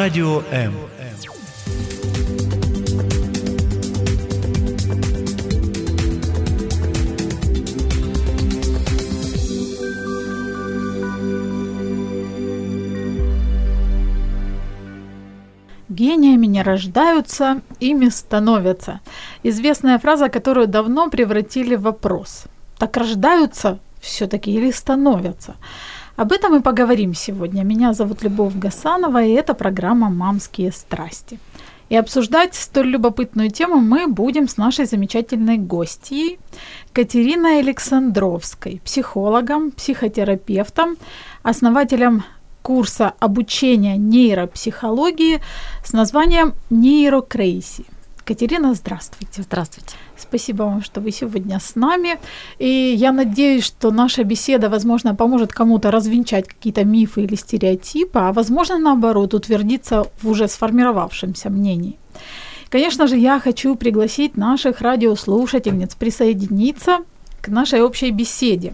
Радио М. Гениями не рождаются, ими становятся. Известная фраза, которую давно превратили в вопрос. Так рождаются все-таки или становятся? Об этом мы поговорим сегодня. Меня зовут Любовь Гасанова, и это программа «Мамские страсти». И обсуждать столь любопытную тему мы будем с нашей замечательной гостьей Катериной Александровской, психологом, психотерапевтом, основателем курса обучения нейропсихологии с названием «Нейрокрейси». Катерина, здравствуйте. Здравствуйте. Спасибо вам, что вы сегодня с нами. И я надеюсь, что наша беседа, возможно, поможет кому-то развенчать какие-то мифы или стереотипы, а возможно, наоборот, утвердиться в уже сформировавшемся мнении. Конечно же, я хочу пригласить наших радиослушательниц присоединиться к нашей общей беседе.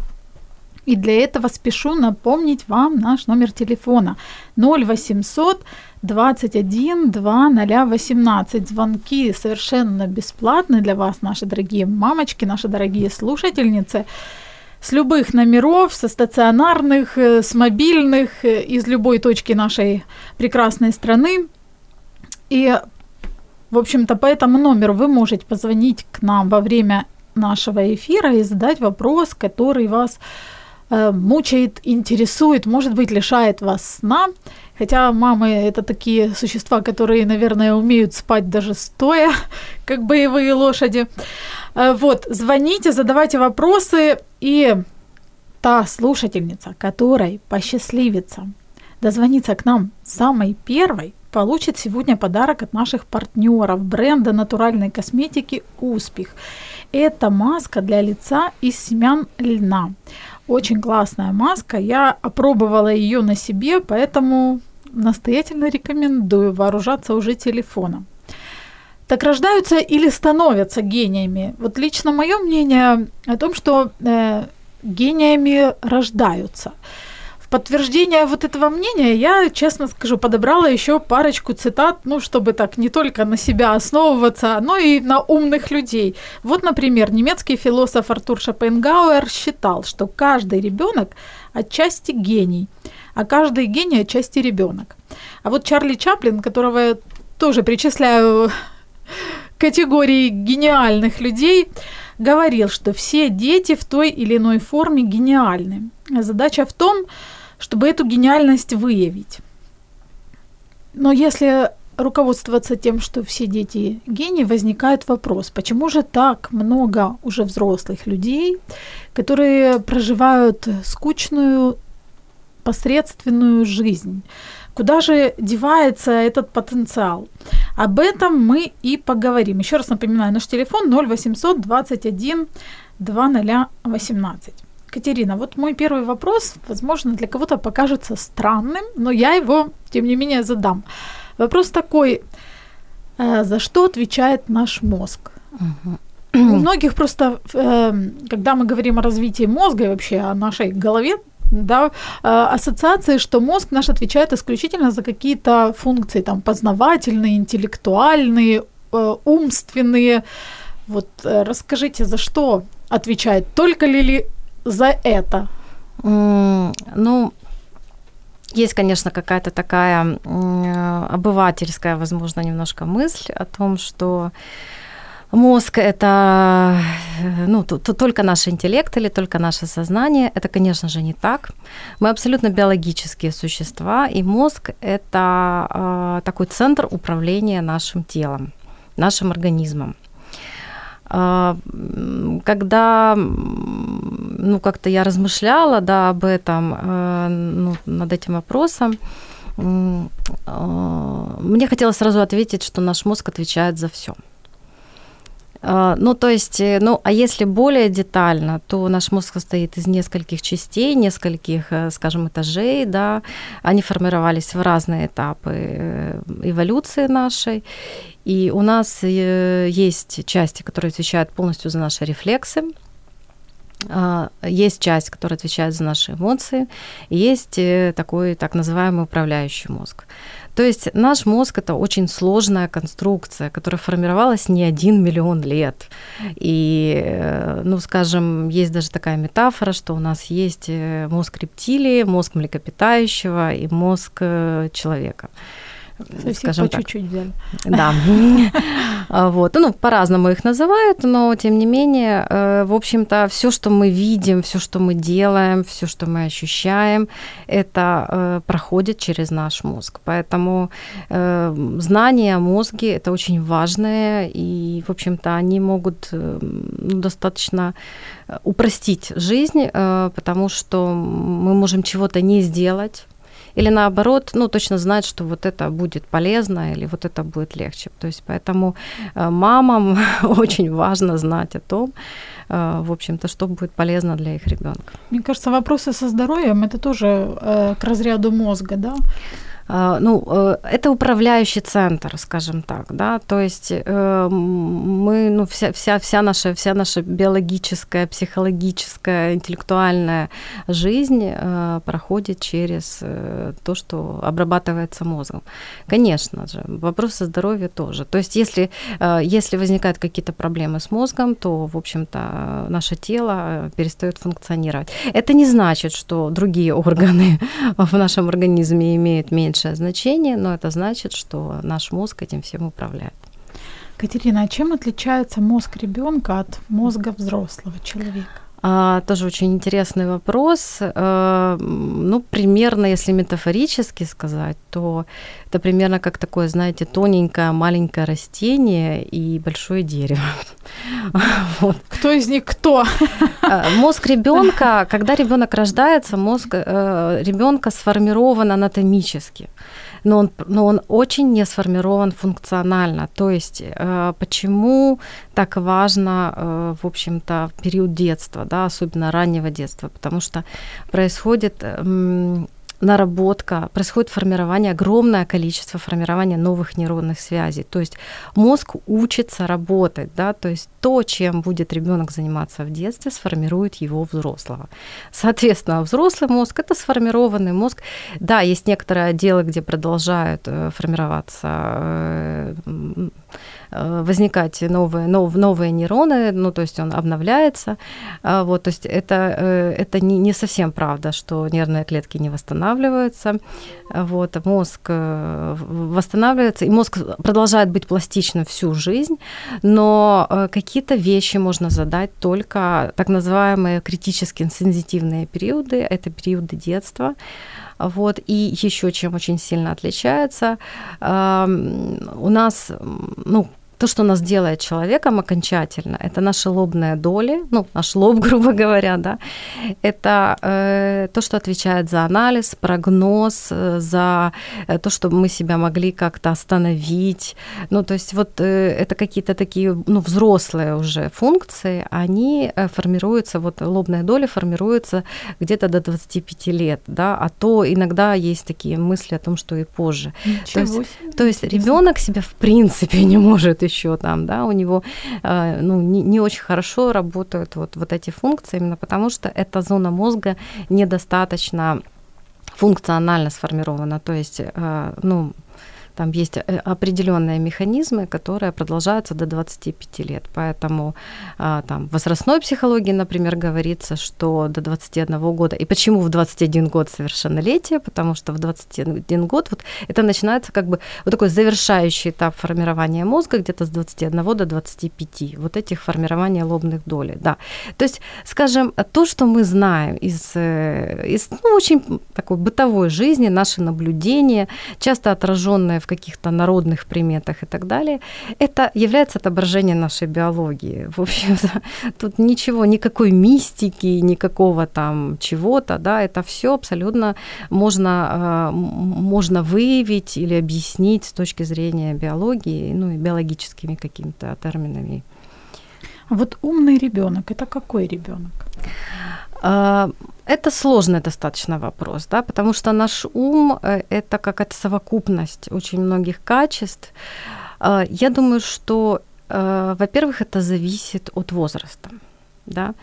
И для этого спешу напомнить вам наш номер телефона 0800 21 2018. Звонки совершенно бесплатные для вас, наши дорогие мамочки, наши дорогие слушательницы. С любых номеров, со стационарных, э, с мобильных, э, из любой точки нашей прекрасной страны. И, в общем-то, по этому номеру вы можете позвонить к нам во время нашего эфира и задать вопрос, который вас э, мучает, интересует, может быть, лишает вас сна. Хотя мамы это такие существа, которые, наверное, умеют спать даже стоя, как боевые лошади. Э, вот, звоните, задавайте вопросы, и та слушательница, которой посчастливится дозвониться к нам самой первой, получит сегодня подарок от наших партнеров бренда натуральной косметики «Успех». Это маска для лица из семян льна. Очень классная маска. Я опробовала ее на себе, поэтому настоятельно рекомендую вооружаться уже телефоном. Так рождаются или становятся гениями? Вот лично мое мнение о том, что э, гениями рождаются. В подтверждение вот этого мнения я, честно скажу, подобрала еще парочку цитат, ну, чтобы так не только на себя основываться, но и на умных людей. Вот, например, немецкий философ Артур Шопенгауэр считал, что каждый ребенок отчасти гений, а каждый гений отчасти ребенок. А вот Чарли Чаплин, которого я тоже причисляю к категории гениальных людей, говорил, что все дети в той или иной форме гениальны. Задача в том, чтобы эту гениальность выявить. Но если руководствоваться тем, что все дети гении, возникает вопрос, почему же так много уже взрослых людей, которые проживают скучную, посредственную жизнь? Куда же девается этот потенциал? Об этом мы и поговорим. Еще раз напоминаю, наш телефон 0800 21 2018. Катерина, вот мой первый вопрос, возможно, для кого-то покажется странным, но я его, тем не менее, задам. Вопрос такой, э, за что отвечает наш мозг? У многих просто, э, когда мы говорим о развитии мозга и вообще о нашей голове, да, э, ассоциации, что мозг наш отвечает исключительно за какие-то функции, там, познавательные, интеллектуальные, умственные. Вот расскажите, за что отвечает? Только ли за это? Ну, есть, конечно, какая-то такая обывательская, возможно, немножко мысль о том, что мозг это ну, то, то только наш интеллект или только наше сознание. Это, конечно же, не так. Мы абсолютно биологические существа, и мозг это э, такой центр управления нашим телом, нашим организмом. А, когда ну, как-то я размышляла да, об этом, э, ну, над этим вопросом, а, мне хотелось сразу ответить, что наш мозг отвечает за все. А, ну, то есть, э, ну, а если более детально, то наш мозг состоит из нескольких частей, нескольких, э, скажем, этажей, да, они формировались в разные этапы э, эволюции нашей, и у нас есть части, которые отвечают полностью за наши рефлексы, а, есть часть, которая отвечает за наши эмоции, есть такой так называемый управляющий мозг. То есть наш мозг это очень сложная конструкция, которая формировалась не один миллион лет. И, э, ну, скажем, есть даже такая метафора, что у нас есть э, мозг рептилии, мозг млекопитающего и мозг человека. Совсем скажем по чуть-чуть взяли. Да. А, вот. Ну, по-разному их называют, но тем не менее, э, в общем-то, все, что мы видим, все, что мы делаем, все, что мы ощущаем, это э, проходит через наш мозг. Поэтому э, знания о мозге это очень важные, и, в общем-то, они могут ну, достаточно упростить жизнь, потому что мы можем чего-то не сделать или наоборот, ну, точно знать, что вот это будет полезно или вот это будет легче. То есть поэтому э, мамам очень важно знать о том, э, в общем-то, что будет полезно для их ребенка. Мне кажется, вопросы со здоровьем это тоже э, к разряду мозга, да? А, ну, э, это управляющий центр, скажем так, да, то есть э, мы, ну, вся, вся, вся, наша, вся наша биологическая, психологическая, интеллектуальная жизнь э, проходит через то, что обрабатывается мозгом. Конечно же, вопросы здоровья тоже. То есть если, если возникают какие-то проблемы с мозгом, то, в общем-то, наше тело перестает функционировать. Это не значит, что другие органы в нашем организме имеют меньше меньшее значение, но это значит, что наш мозг этим всем управляет. Катерина, а чем отличается мозг ребенка от мозга взрослого человека? А, тоже очень интересный вопрос. А, ну, примерно, если метафорически сказать, то это примерно как такое, знаете, тоненькое маленькое растение и большое дерево. Вот. Кто из них кто? А, мозг ребенка, когда ребенок рождается, мозг э, ребенка сформирован анатомически но он, но он очень не сформирован функционально. То есть э, почему так важно, э, в общем-то, период детства, да, особенно раннего детства, потому что происходит наработка, происходит формирование, огромное количество формирования новых нейронных связей. То есть мозг учится работать, да, то есть то, чем будет ребенок заниматься в детстве, сформирует его взрослого. Соответственно, взрослый мозг это сформированный мозг. Да, есть некоторые отделы, где продолжают э, формироваться э, возникать новые, нов, новые нейроны, ну, то есть он обновляется. А, вот, то есть это, э, это не, не совсем правда, что нервные клетки не восстанавливаются. Вот, мозг э, восстанавливается, и мозг продолжает быть пластичным всю жизнь, но какие-то вещи можно задать только так называемые критически сензитивные периоды, это периоды детства, вот. И еще чем очень сильно отличается, у нас, ну, то, что нас делает человеком окончательно, это наши лобные доли, ну, наш лоб, грубо говоря, да, это э, то, что отвечает за анализ, прогноз, э, за э, то, чтобы мы себя могли как-то остановить. Ну, то есть вот э, это какие-то такие, ну, взрослые уже функции, они э, формируются, вот лобные доли формируются где-то до 25 лет, да, а то иногда есть такие мысли о том, что и позже. Ничего то есть, то есть ребенок себя в принципе не может еще там, да, у него э, ну, не, не очень хорошо работают вот, вот эти функции, именно потому что эта зона мозга недостаточно функционально сформирована, то есть, э, ну, там есть э, определенные механизмы, которые продолжаются до 25 лет. Поэтому а, там, в возрастной психологии, например, говорится, что до 21 года. И почему в 21 год совершеннолетие? Потому что в 21 год вот это начинается как бы вот такой завершающий этап формирования мозга где-то с 21 до 25. Вот этих формирования лобных долей. Да. То есть, скажем, то, что мы знаем из, э, из ну, очень такой бытовой жизни, наши наблюдения, часто отраженные в в каких-то народных приметах и так далее, это является отображением нашей биологии. В общем тут ничего, никакой мистики, никакого там чего-то, да, это все абсолютно можно, э, можно выявить или объяснить с точки зрения биологии, ну и биологическими какими-то терминами. А вот умный ребенок это какой ребенок? А, это сложный достаточно вопрос, да, потому что наш ум э, – это какая-то совокупность очень многих качеств. А, я думаю, что, э, во-первых, это зависит от возраста, да.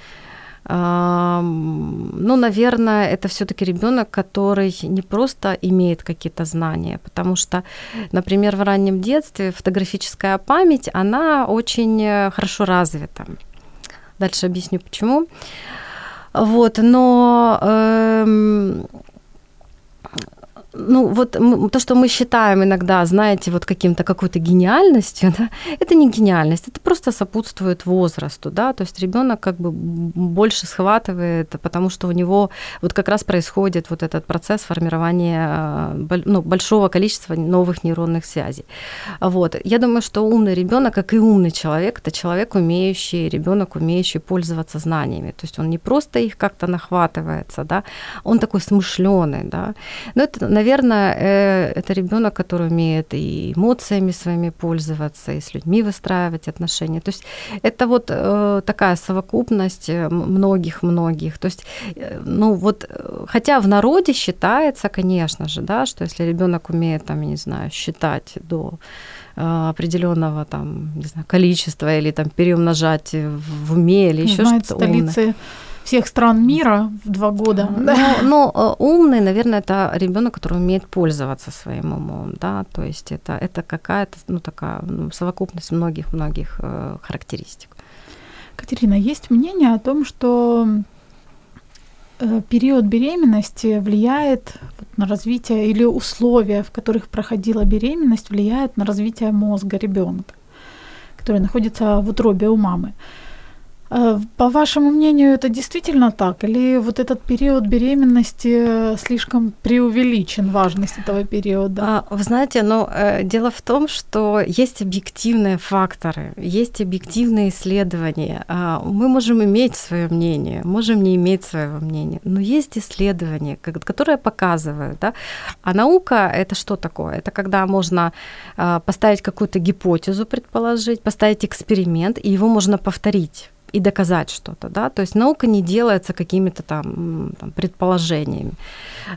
ну, наверное, это все-таки ребенок, который не просто имеет какие-то знания, потому что, например, в раннем детстве фотографическая память, она очень э, хорошо развита. Дальше объясню почему. Вот, но эм, ну, вот то, что мы считаем иногда, знаете, вот каким-то какой-то гениальностью, да, это не гениальность, это просто сопутствует возрасту, да, то есть ребенок как бы больше схватывает, потому что у него вот как раз происходит вот этот процесс формирования ну, большого количества новых нейронных связей. Вот. Я думаю, что умный ребенок, как и умный человек, это человек, умеющий, ребенок, умеющий пользоваться знаниями. То есть он не просто их как-то нахватывается, да, он такой смышленый, да. Но это, э, это ребенок, который умеет и эмоциями своими пользоваться, и с людьми выстраивать отношения. То есть это вот э, такая совокупность э, многих-многих. То есть, ну вот, хотя в народе считается, конечно же, да, что если ребенок умеет, там, я не знаю, считать до определенного там, не знаю, количества или там переумножать в уме или еще что-то столицы умное всех стран мира в два года. Да. Но, но э, умный, наверное, это ребенок, который умеет пользоваться своим умом, да, то есть это, это какая-то, ну, такая ну, совокупность многих-многих э, характеристик. Катерина, есть мнение о том, что э, период беременности влияет на развитие или условия, в которых проходила беременность, влияют на развитие мозга ребенка, который находится в утробе у мамы. Э, по вашему мнению, это действительно так? Или вот этот период беременности э, слишком преувеличен, важность этого периода? А, вы знаете, но ну, э, дело в том, что есть объективные факторы, есть объективные исследования. А, мы можем иметь свое мнение, можем не иметь своего мнения, но есть исследования, которые показывают, да, а наука это что такое? Это когда можно поставить какую-то гипотезу, предположить, поставить эксперимент, и его можно повторить и доказать что-то, да, то есть наука не делается какими-то там, там предположениями.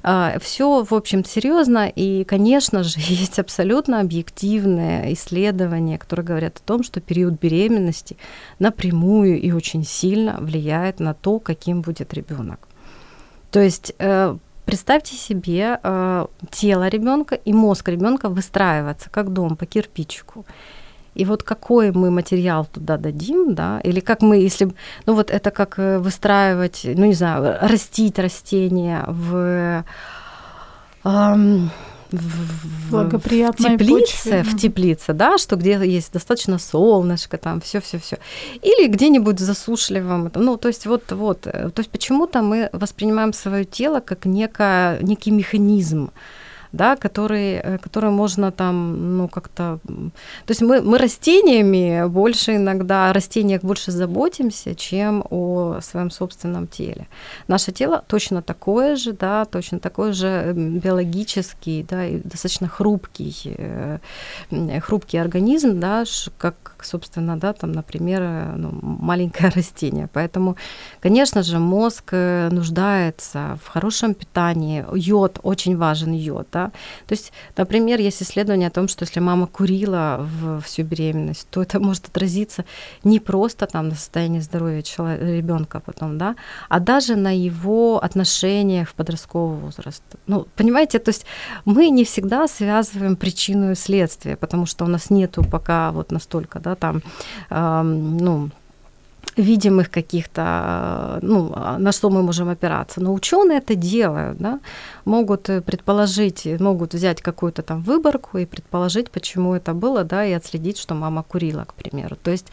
А, Все, в общем, серьезно, и, конечно же, есть абсолютно объективные исследования, которые говорят о том, что период беременности напрямую и очень сильно влияет на то, каким будет ребенок. То есть э, Представьте себе э, тело ребенка и мозг ребенка выстраиваться как дом по кирпичику. И вот какой мы материал туда дадим, да, или как мы, если, ну вот это как э, выстраивать, ну не знаю, растить растения в, эм, в, благоприятной теплице, почве. в теплице, да, что где есть достаточно солнышко, там все, все, все, или где-нибудь в засушливом, ну то есть вот, вот, то есть почему-то мы воспринимаем свое тело как некое, некий механизм, да, которые, э, которые можно там, ну, как-то... То есть мы, мы растениями больше иногда, о растениях больше заботимся, чем о своем собственном теле. Наше тело точно такое же, да, точно такой же биологический, да, и достаточно хрупкий, э, хрупкий организм, да, как, собственно, да, там, например, э, ну, маленькое растение. Поэтому, конечно же, мозг нуждается в хорошем питании. Йод, очень важен йод, да, то есть, например, есть исследование о том, что если мама курила в всю беременность, то это может отразиться не просто там на состоянии здоровья ребенка потом, да, а даже на его отношениях в подростковый возраст. Ну, понимаете, то есть мы не всегда связываем причину и следствие, потому что у нас нету пока вот настолько, да, там, эм, ну, видимых каких-то, ну, на что мы можем опираться. Но ученые это делают, да, могут предположить, могут взять какую-то там выборку и предположить, почему это было, да, и отследить, что мама курила, к примеру. То есть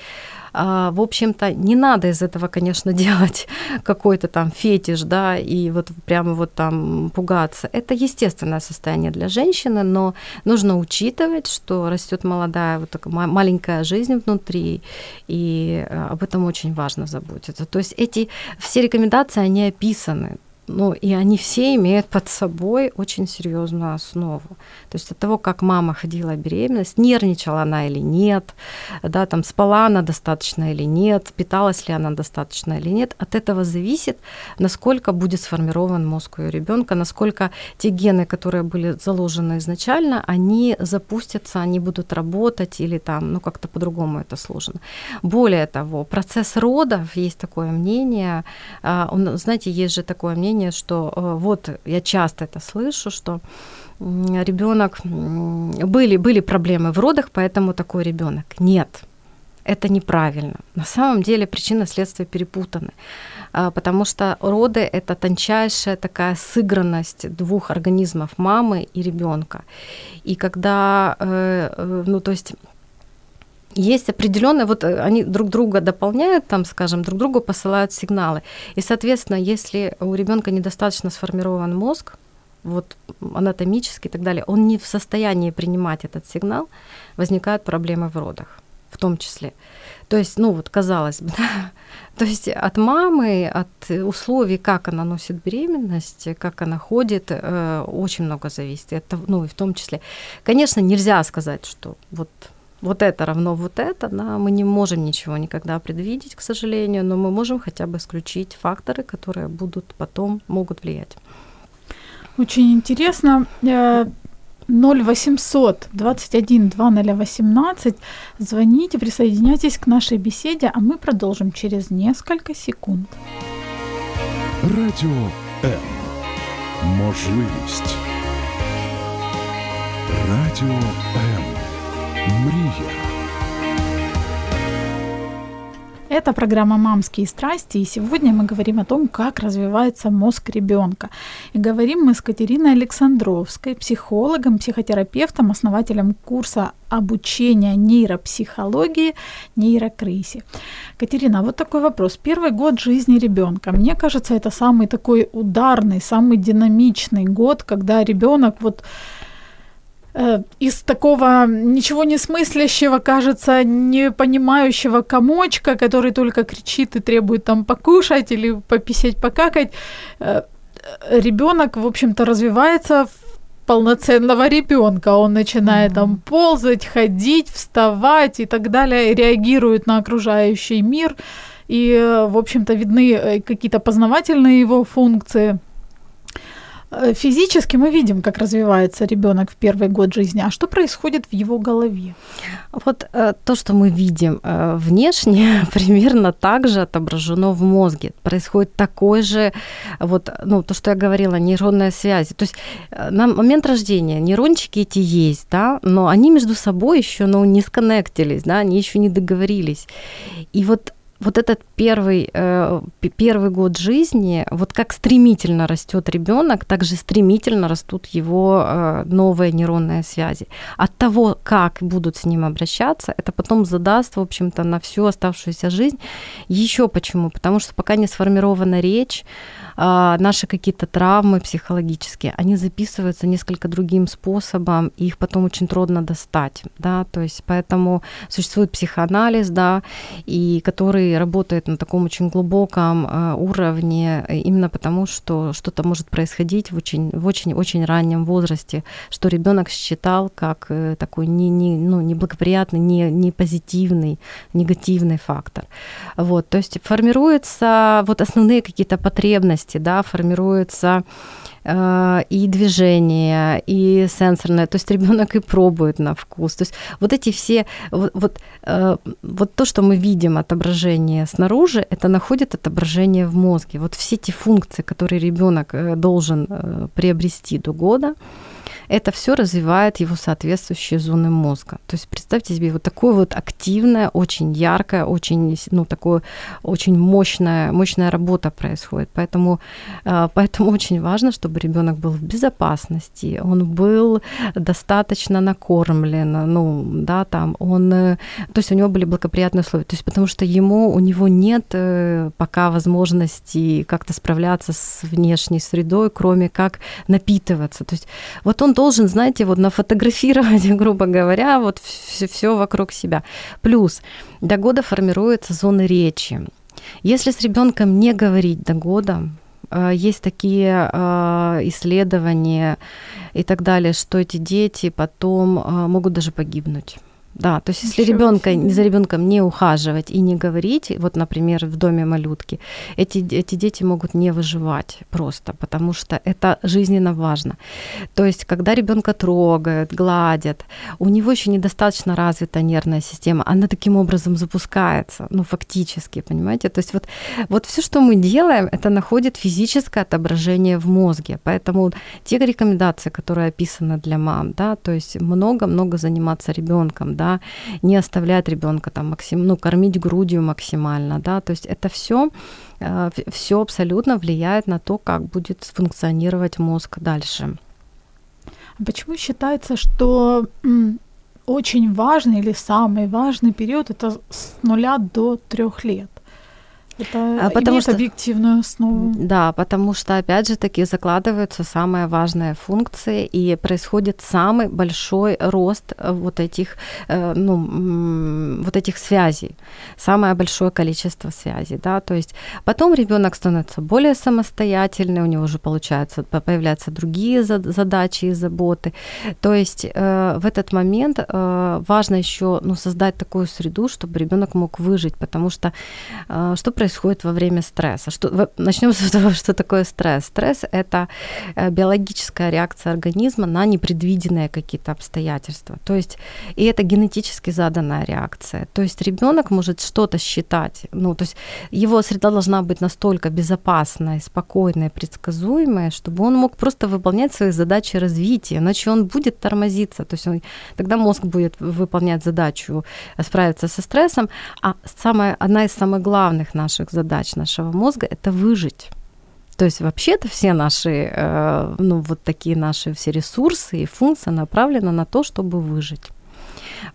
в общем-то, не надо из этого, конечно, делать какой-то там фетиш, да, и вот прямо вот там пугаться. Это естественное состояние для женщины, но нужно учитывать, что растет молодая вот такая маленькая жизнь внутри, и а, об этом очень важно заботиться. То есть эти все рекомендации, они описаны, ну, и они все имеют под собой очень серьезную основу. То есть от того, как мама ходила беременность, нервничала она или нет, да, там спала она достаточно или нет, питалась ли она достаточно или нет, от этого зависит, насколько будет сформирован мозг у ребенка, насколько те гены, которые были заложены изначально, они запустятся, они будут работать или там, ну, как-то по-другому это сложно. Более того, процесс родов, есть такое мнение, а, знаете, есть же такое мнение, мнение, что э, вот я часто это слышу, что ребенок были, были проблемы в родах, поэтому такой ребенок. Нет, это неправильно. На самом деле причина следствия перепутаны, а, потому что роды это тончайшая такая сыгранность двух организмов мамы и ребенка. И когда, э, э, ну то есть есть определенные, вот э, они друг друга дополняют, там, скажем, друг другу посылают сигналы. И, соответственно, если у ребенка недостаточно сформирован мозг, вот анатомически и так далее, он не в состоянии принимать этот сигнал, возникают проблемы в родах, в том числе. То есть, ну вот, казалось бы, да? то есть от мамы, от условий, как она носит беременность, как она ходит, э, очень много зависит. Это, ну и в том числе, конечно, нельзя сказать, что вот вот это равно вот это, да, мы не можем ничего никогда предвидеть, к сожалению, но мы можем хотя бы исключить факторы, которые будут потом, могут влиять. Очень интересно. 0800 21 2018. Звоните, присоединяйтесь к нашей беседе, а мы продолжим через несколько секунд. Радіо М. Можливість. Радіо М. Мрія. Это программа «Мамские страсти», и сегодня мы говорим о том, как развивается мозг ребенка. И говорим мы с Катериной Александровской, психологом, психотерапевтом, основателем курса обучения нейропсихологии нейрокрыси. Катерина, вот такой вопрос. Первый год жизни ребенка. Мне кажется, это самый такой ударный, самый динамичный год, когда ребенок вот из такого ничего не смыслящего, кажется, не понимающего комочка, который только кричит и требует там покушать или пописать, покакать, э, ребенок, в общем-то, развивается в полноценного ребенка. Он начинает mm-hmm. там ползать, ходить, вставать и так далее, реагирует на окружающий мир. И, э, в общем-то, видны какие-то познавательные его функции – Э, физически мы видим, как развивается ребенок в первый год жизни, а что происходит в его голове? Вот э, то, что мы видим э, внешне, примерно так же отображено в мозге. Происходит такой же, вот, ну, то, что я говорила, нейронная связь. То есть на момент рождения нейрончики эти есть, да, но они между собой еще, ну, не сконнектились, да, они еще не договорились. И вот вот этот первый, э, первый год жизни, вот как стремительно растет ребенок, так же стремительно растут его э, новые нейронные связи. От того, как будут с ним обращаться, это потом задаст, в общем-то, на всю оставшуюся жизнь. Еще почему? Потому что пока не сформирована речь, а, наши какие-то травмы психологические, они записываются несколько другим способом, и их потом очень трудно достать, да, то есть поэтому существует психоанализ, да, и который работает на таком очень глубоком а, уровне, именно потому, что что-то может происходить в очень, в очень, очень раннем возрасте, что ребенок считал как э, такой не, не, ну, неблагоприятный, не, не позитивный, негативный фактор. Вот, то есть формируются вот основные какие-то потребности, да, формируется э, и движение, и сенсорное, то есть ребенок и пробует на вкус. То есть вот эти все, вот, вот, э, вот то, что мы видим отображение снаружи, это находит отображение в мозге. Вот все эти функции, которые ребенок э, должен приобрести до года, это все развивает его соответствующие зоны мозга. То есть представьте себе вот такое вот активное, очень яркое, очень, ну, такое очень мощная, мощная работа происходит. Поэтому, э, поэтому очень важно, чтобы ребенок был в безопасности, он был достаточно накормлен, ну, да, там, он, э, то есть у него были благоприятные условия, то есть потому что ему, у него нет э, пока возможности как-то справляться с внешней средой, кроме как напитываться. То есть вот он должен, знаете, вот нафотографировать, грубо говоря, вот все, все вокруг себя. Плюс до года формируются зоны речи. Если с ребенком не говорить до года, э, есть такие э, исследования и так далее, что эти дети потом э, могут даже погибнуть. Да, то есть если ребенка за ребенком не ухаживать и не говорить, вот, например, в доме малютки, эти, эти дети могут не выживать просто, потому что это жизненно важно. То есть, когда ребенка трогают, гладят, у него еще недостаточно развита нервная система, она таким образом запускается, ну, фактически, понимаете? То есть вот, вот все, что мы делаем, это находит физическое отображение в мозге. Поэтому те рекомендации, которые описаны для мам, да, то есть много-много заниматься ребенком, да, да, не оставлять ребенка там максим, ну, кормить грудью максимально, да, то есть это все э, все абсолютно влияет на то, как будет функционировать мозг дальше. А почему считается, что очень важный или самый важный период это с нуля до трех лет? Это а потому что, объективную основу. Да, потому что, опять же таки, закладываются самые важные функции, и происходит самый большой рост э, вот этих, э, ну, вот этих связей, самое большое количество связей, да, то есть потом ребенок становится более самостоятельный, у него уже получается, появляются другие задачи и заботы, то есть э, в этот момент важно еще, ну, создать такую среду, чтобы ребенок мог выжить, потому что что происходит во время стресса. Что, начнем с того, что такое стресс. Стресс – это э, биологическая реакция организма на непредвиденные какие-то обстоятельства. То есть, и это генетически заданная реакция. То есть ребенок может что-то считать, ну, то есть его среда должна быть настолько безопасной, спокойной, предсказуемой, чтобы он мог просто выполнять свои задачи развития, иначе он будет тормозиться. То есть он, тогда мозг будет выполнять задачу справиться со стрессом, а самая, одна из самых главных наших наших задач нашего мозга – это выжить. То есть вообще-то все наши, э, ну вот такие наши все ресурсы и функции направлены на то, чтобы выжить.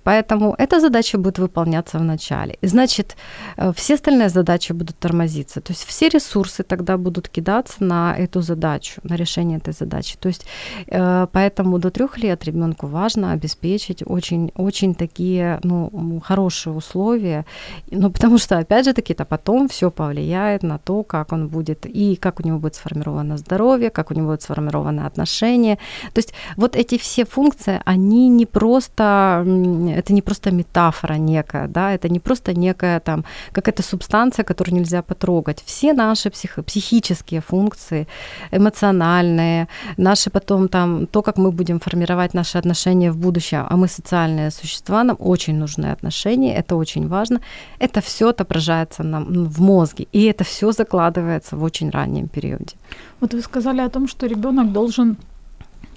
Поэтому эта задача будет выполняться в начале. Значит, э, все остальные задачи будут тормозиться. То есть все ресурсы тогда будут кидаться на эту задачу, на решение этой задачи. То есть э, поэтому до трех лет ребенку важно обеспечить очень, очень такие ну, хорошие условия. Ну, потому что, опять же таки, то потом все повлияет на то, как он будет, и как у него будет сформировано здоровье, как у него будет сформировано отношения. То есть вот эти все функции, они не просто это не просто метафора некая, да, это не просто некая там какая-то субстанция, которую нельзя потрогать. Все наши псих, психические функции, эмоциональные, наши потом там, то, как мы будем формировать наши отношения в будущем, а мы социальные существа, нам очень нужны отношения, это очень важно, это все отображается нам в мозге, и это все закладывается в очень раннем периоде. Вот вы сказали о том, что ребенок должен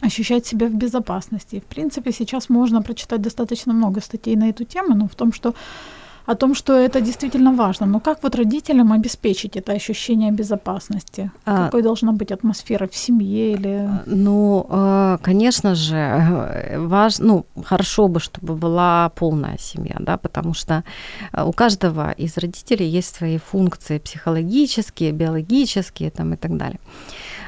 ощущать себя в безопасности. И, в принципе, сейчас можно прочитать достаточно много статей на эту тему, но в том, что о том, что это действительно важно. Но как вот родителям обеспечить это ощущение безопасности? А, Какой должна быть атмосфера в семье или? Ну, э, конечно же, э, важно, ну, хорошо бы, чтобы была полная семья, да, потому что э, у каждого из родителей есть свои функции психологические, биологические там и так далее.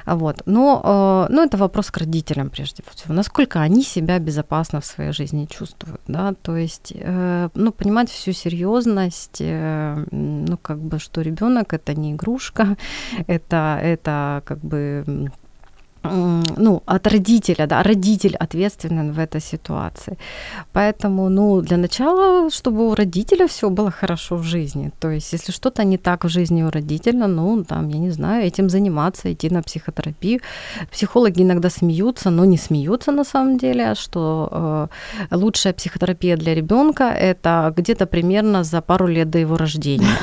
Вот. Но, э, но это вопрос к родителям прежде всего. Насколько они себя безопасно в своей жизни чувствуют, да, то есть, э, ну, понимать всю серьезность, э, ну, как бы, что ребенок это не игрушка, это, это как бы ну, от родителя, да, родитель ответственен в этой ситуации. Поэтому, ну, для начала, чтобы у родителя все было хорошо в жизни. То есть, если что-то не так в жизни у родителя, ну, там, я не знаю, этим заниматься, идти на психотерапию. Психологи иногда смеются, но не смеются на самом деле, что э, лучшая психотерапия для ребенка это где-то примерно за пару лет до его рождения.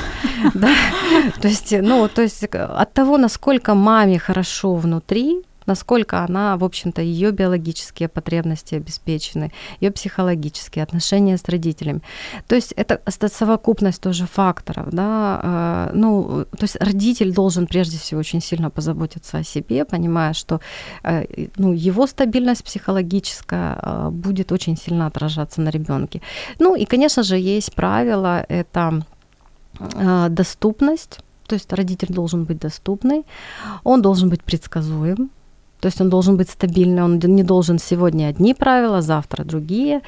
То есть, ну, то есть от того, насколько маме хорошо внутри, насколько она, в общем-то, ее биологические потребности обеспечены, ее психологические отношения с родителями. То есть это, это совокупность тоже факторов, да, э, ну, то есть родитель должен прежде всего очень сильно позаботиться о себе, понимая, что э, ну, его стабильность психологическая э, будет очень сильно отражаться на ребенке. Ну и, конечно же, есть правило, это доступность, то есть родитель должен быть доступный, он должен быть предсказуем, То есть он должен быть стабильный, он не должен сегодня одни правила, завтра другие.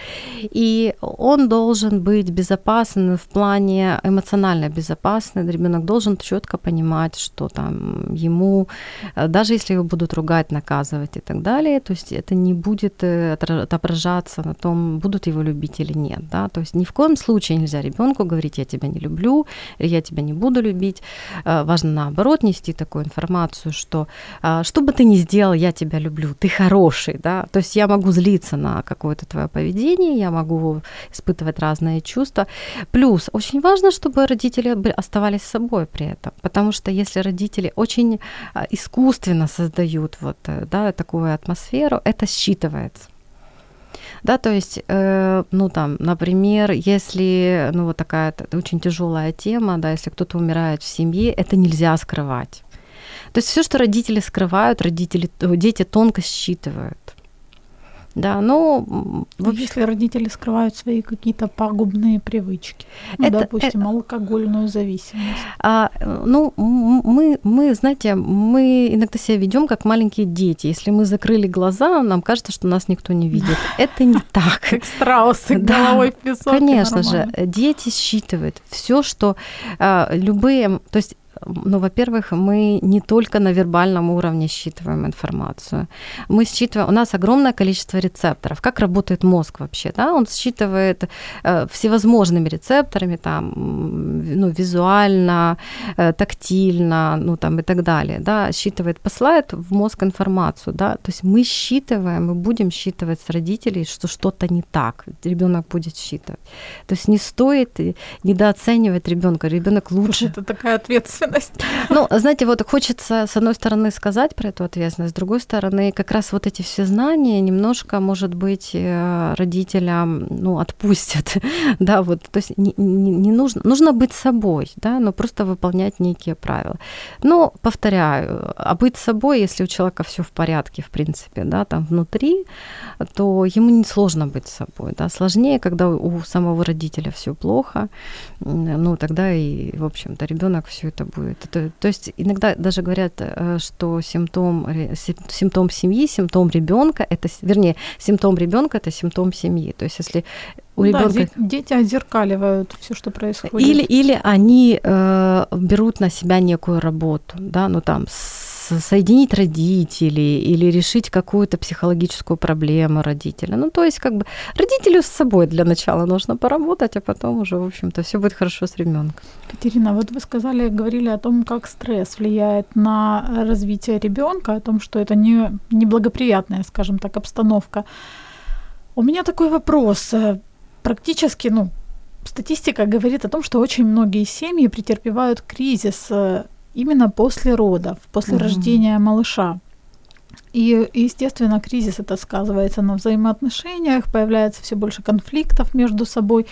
И он должен быть безопасным в плане эмоционально безопасный. Ребенок должен четко понимать, что там ему, э, даже если его будут ругать, наказывать и так далее, то есть это не будет э, отображаться на том, будут его любить или нет. Да? То есть ни в коем случае нельзя ребенку говорить, я тебя не люблю, я тебя не буду любить. Э, важно наоборот нести такую информацию, что что бы ты ни сделал, я тебя люблю, ты хороший, да, то есть я могу злиться на какое-то твое поведение, я могу испытывать разные чувства. Плюс очень важно, чтобы родители оставались собой при этом, потому что если родители очень а, искусственно создают вот, э, да, такую атмосферу, это считывается. Да, то есть, э, ну там, например, если, ну вот такая очень тяжелая тема, да, если кто-то умирает в семье, это нельзя скрывать. То есть все, что родители скрывают, родители, дети тонко считывают. Да, ну, вообще... Если родители скрывают свои какие-то пагубные привычки, ну, это, допустим, это... алкогольную зависимость. А, ну, мы, мы, знаете, мы иногда себя ведем как маленькие дети. Если мы закрыли глаза, нам кажется, что нас никто не видит. Это не так. Как страусы головой в песок. Конечно же, дети считывают все, что а, любые, то есть ну, во-первых, мы не только на вербальном уровне считываем информацию. Мы считываем, у нас огромное количество рецепторов. Как работает мозг вообще? Да? Он считывает э, всевозможными рецепторами, там, ну, визуально, э, тактильно, ну, там, и так далее. Да? Считывает, посылает в мозг информацию. Да? То есть мы считываем, мы будем считывать с родителей, что что-то не так. Ребенок будет считывать. То есть не стоит недооценивать ребенка. Ребенок лучше. Это такая ответственность ответственность. Ну, знаете, вот хочется, с одной стороны, сказать про эту ответственность, с другой стороны, как раз вот эти все знания немножко, может быть, э, родителям, ну, отпустят, да, вот, то есть не, не, не нужно, нужно быть собой, да, но просто выполнять некие правила. Но, повторяю, а быть собой, если у человека все в порядке, в принципе, да, там внутри, то ему не сложно быть собой, да, сложнее, когда у самого родителя все плохо, ну, тогда и, в общем-то, ребенок все это будет будет. То, то есть иногда даже говорят, э, что симптом, симптом семьи, симптом ребенка, это, вернее, симптом ребенка это симптом семьи. То есть если у ребенка... Да, дети озеркаливают все, что происходит. Или, или они э, берут на себя некую работу, да, ну там с соединить родителей или решить какую-то психологическую проблему родителя. Ну, то есть, как бы родителю с собой для начала нужно поработать, а потом уже, в общем-то, все будет хорошо с ребенком. Катерина, вот вы сказали, говорили о том, как стресс влияет на развитие ребенка, о том, что это не неблагоприятная, скажем так, обстановка. У меня такой вопрос. Практически, ну, статистика говорит о том, что очень многие семьи претерпевают кризис именно после родов, после угу. рождения малыша. И, естественно, кризис это сказывается на взаимоотношениях, появляется все больше конфликтов между собой.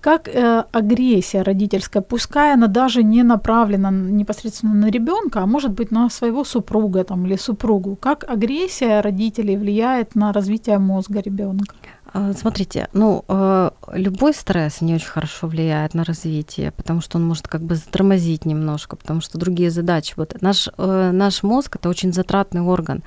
Как э, агрессия родительская, пускай она даже не направлена непосредственно на ребенка, а может быть на своего супруга там, или супругу, как агрессия родителей влияет на развитие мозга ребенка? А, смотрите, ну, э, любой стресс не очень хорошо влияет на развитие, потому что он может как бы затормозить немножко, потому что другие задачи. Вот наш, э, наш мозг – это очень затратный орган.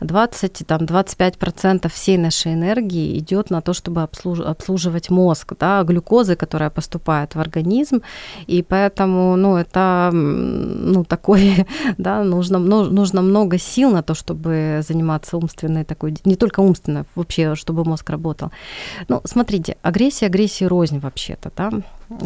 20-25% всей нашей энергии идет на то, чтобы обслуж, обслуживать мозг, да, глюкозы, которая поступает в организм, и поэтому, ну, это, ну, такой, да, нужно, нужно много сил на то, чтобы заниматься умственной такой, не только умственной, вообще, чтобы мозг работал работал. Ну, смотрите, агрессия агрессии рознь вообще-то, да,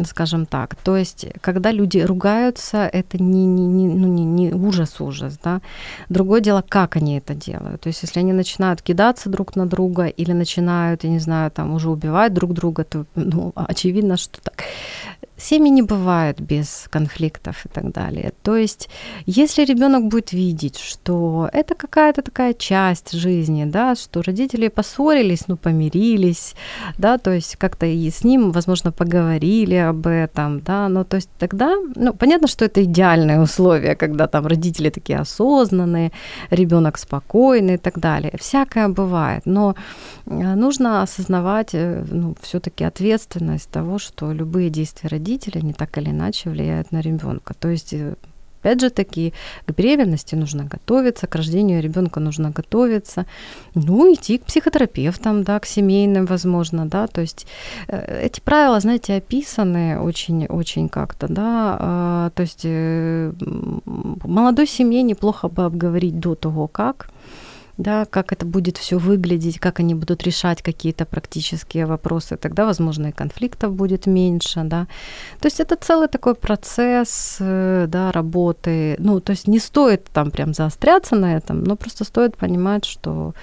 скажем так. То есть, когда люди ругаются, это не, не, не, ну, не, не ужас-ужас, да. Другое дело, как они это делают. То есть, если они начинают кидаться друг на друга или начинают, я не знаю, там уже убивать друг друга, то, ну, очевидно, что так. Семьи не бывают без конфликтов и так далее. То есть, если ребенок будет видеть, что это какая-то такая часть жизни, да, что родители поссорились, ну, помирились, да, то есть как-то и с ним, возможно, поговорили об этом, да, ну, то есть тогда, ну, понятно, что это идеальные условия, когда там родители такие осознанные, ребенок спокойный и так далее. Всякое бывает, но э, нужно осознавать, э, ну, все-таки ответственность того, что любые действия родителей они так или иначе влияют на ребенка. То есть э, опять же таки, к беременности нужно готовиться, к рождению ребенка нужно готовиться, ну, идти к психотерапевтам, да, к семейным, возможно, да, то есть э, эти правила, знаете, описаны очень-очень как-то, да, а, то есть э, молодой семье неплохо бы обговорить до того, как, да, как это будет все выглядеть, как они будут решать какие-то практические вопросы, тогда, возможно, и конфликтов будет меньше, да. То есть это целый такой процесс, э, да, работы. Ну, то есть не стоит там прям заостряться на этом, но просто стоит понимать, что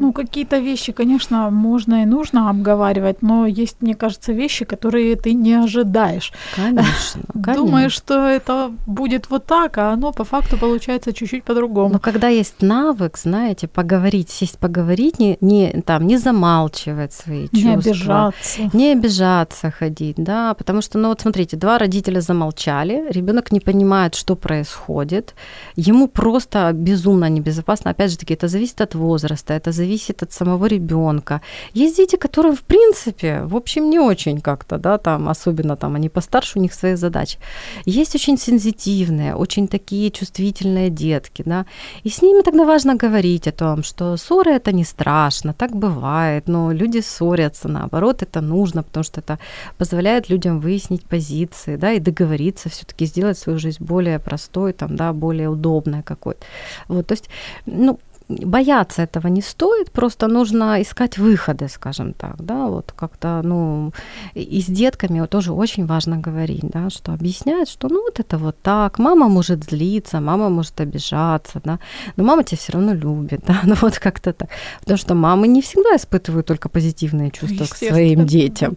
ну, какие-то вещи, конечно, можно и нужно обговаривать, но есть, мне кажется, вещи, которые ты не ожидаешь. Конечно. конечно. Думаешь, что это будет вот так, а оно по факту получается чуть-чуть по-другому. Но когда есть навык, знаете, поговорить, сесть поговорить, не, не, там, не замалчивать свои чувства. Не обижаться. Не обижаться ходить, да, потому что, ну вот смотрите, два родителя замолчали, ребенок не понимает, что происходит, ему просто безумно небезопасно, опять же таки, это зависит от возраста, возраста, это зависит от самого ребенка. Есть дети, которые, в принципе, в общем, не очень как-то, да, там, особенно там они постарше, у них свои задачи. Есть очень сензитивные, очень такие чувствительные детки, да, и с ними тогда важно говорить о том, что ссоры это не страшно, так бывает, но люди ссорятся, наоборот, это нужно, потому что это позволяет людям выяснить позиции, да, и договориться все-таки сделать свою жизнь более простой, там, да, более удобной какой-то. Вот, то есть, ну, бояться этого не стоит, просто нужно искать выходы, скажем так, да, вот как-то, ну, и с детками тоже очень важно говорить, да, что объяснять, что, ну, вот это вот так, мама может злиться, мама может обижаться, да, но мама тебя все равно любит, да, ну, вот как-то так, потому что мамы не всегда испытывают только позитивные чувства к своим детям.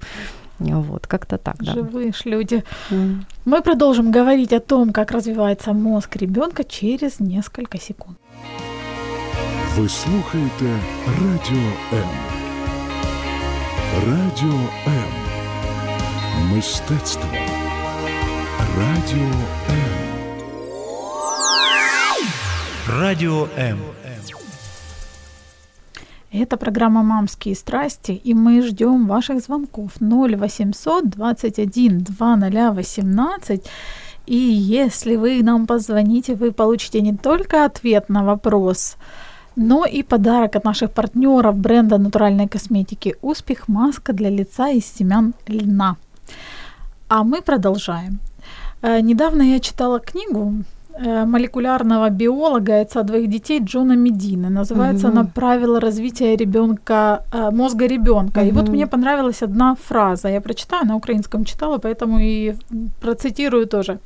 Вот, как-то так, да. Живые ж люди. Mm. Мы продолжим говорить о том, как развивается мозг ребенка через несколько секунд. Ви слухаєте Радіо М. Радіо М. Мистецтво. Радіо М. Радіо М. Это программа «Мамские страсти», и мы ждем ваших звонков 0800 21 2018. И если вы нам позвоните, вы получите не только ответ на вопрос – но и подарок от наших партнеров бренда натуральной косметики «Успех. Маска для лица из семян льна». А мы продолжаем. Э, недавно я читала книгу э, молекулярного биолога и отца двоих детей Джона Медины. Называется угу. она «Правила развития ребенка, э, мозга ребенка». Угу. И вот мне понравилась одна фраза. Я прочитаю, на украинском читала, поэтому и процитирую тоже.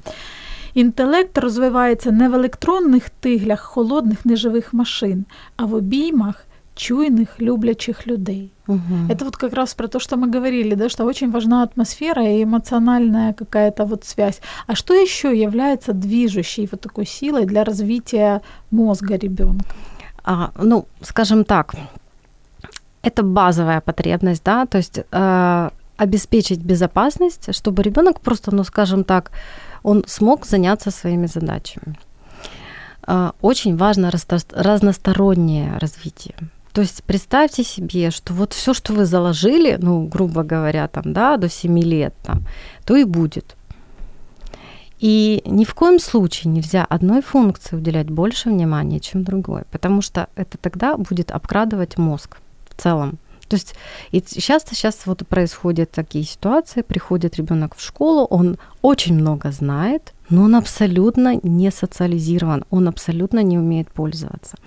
Інтелект розвивається не в електронних тиглях холодних неживих машин, а в обіймах чуйных, люблячих людей. Угу. Это вот как раз про то, что мы говорили, да, что очень важна атмосфера и эмоциональная какая-то вот связь. А что еще является движущей вот такой силой для развития мозга ребенка? А, ну, скажем так, это базовая потребность, да, то есть э, обеспечить безопасность, чтобы ребенок просто, ну, скажем так, он смог заняться своими задачами. А, очень важно разностороннее развитие. То есть представьте себе, что вот все, что вы заложили, ну, грубо говоря, там, да, до 7 лет, там, то и будет. И ни в коем случае нельзя одной функции уделять больше внимания, чем другой, потому что это тогда будет обкрадывать мозг в целом. То есть и часто сейчас вот происходят такие ситуации, приходит ребенок в школу, он очень много знает, но он абсолютно не социализирован, он абсолютно не умеет пользоваться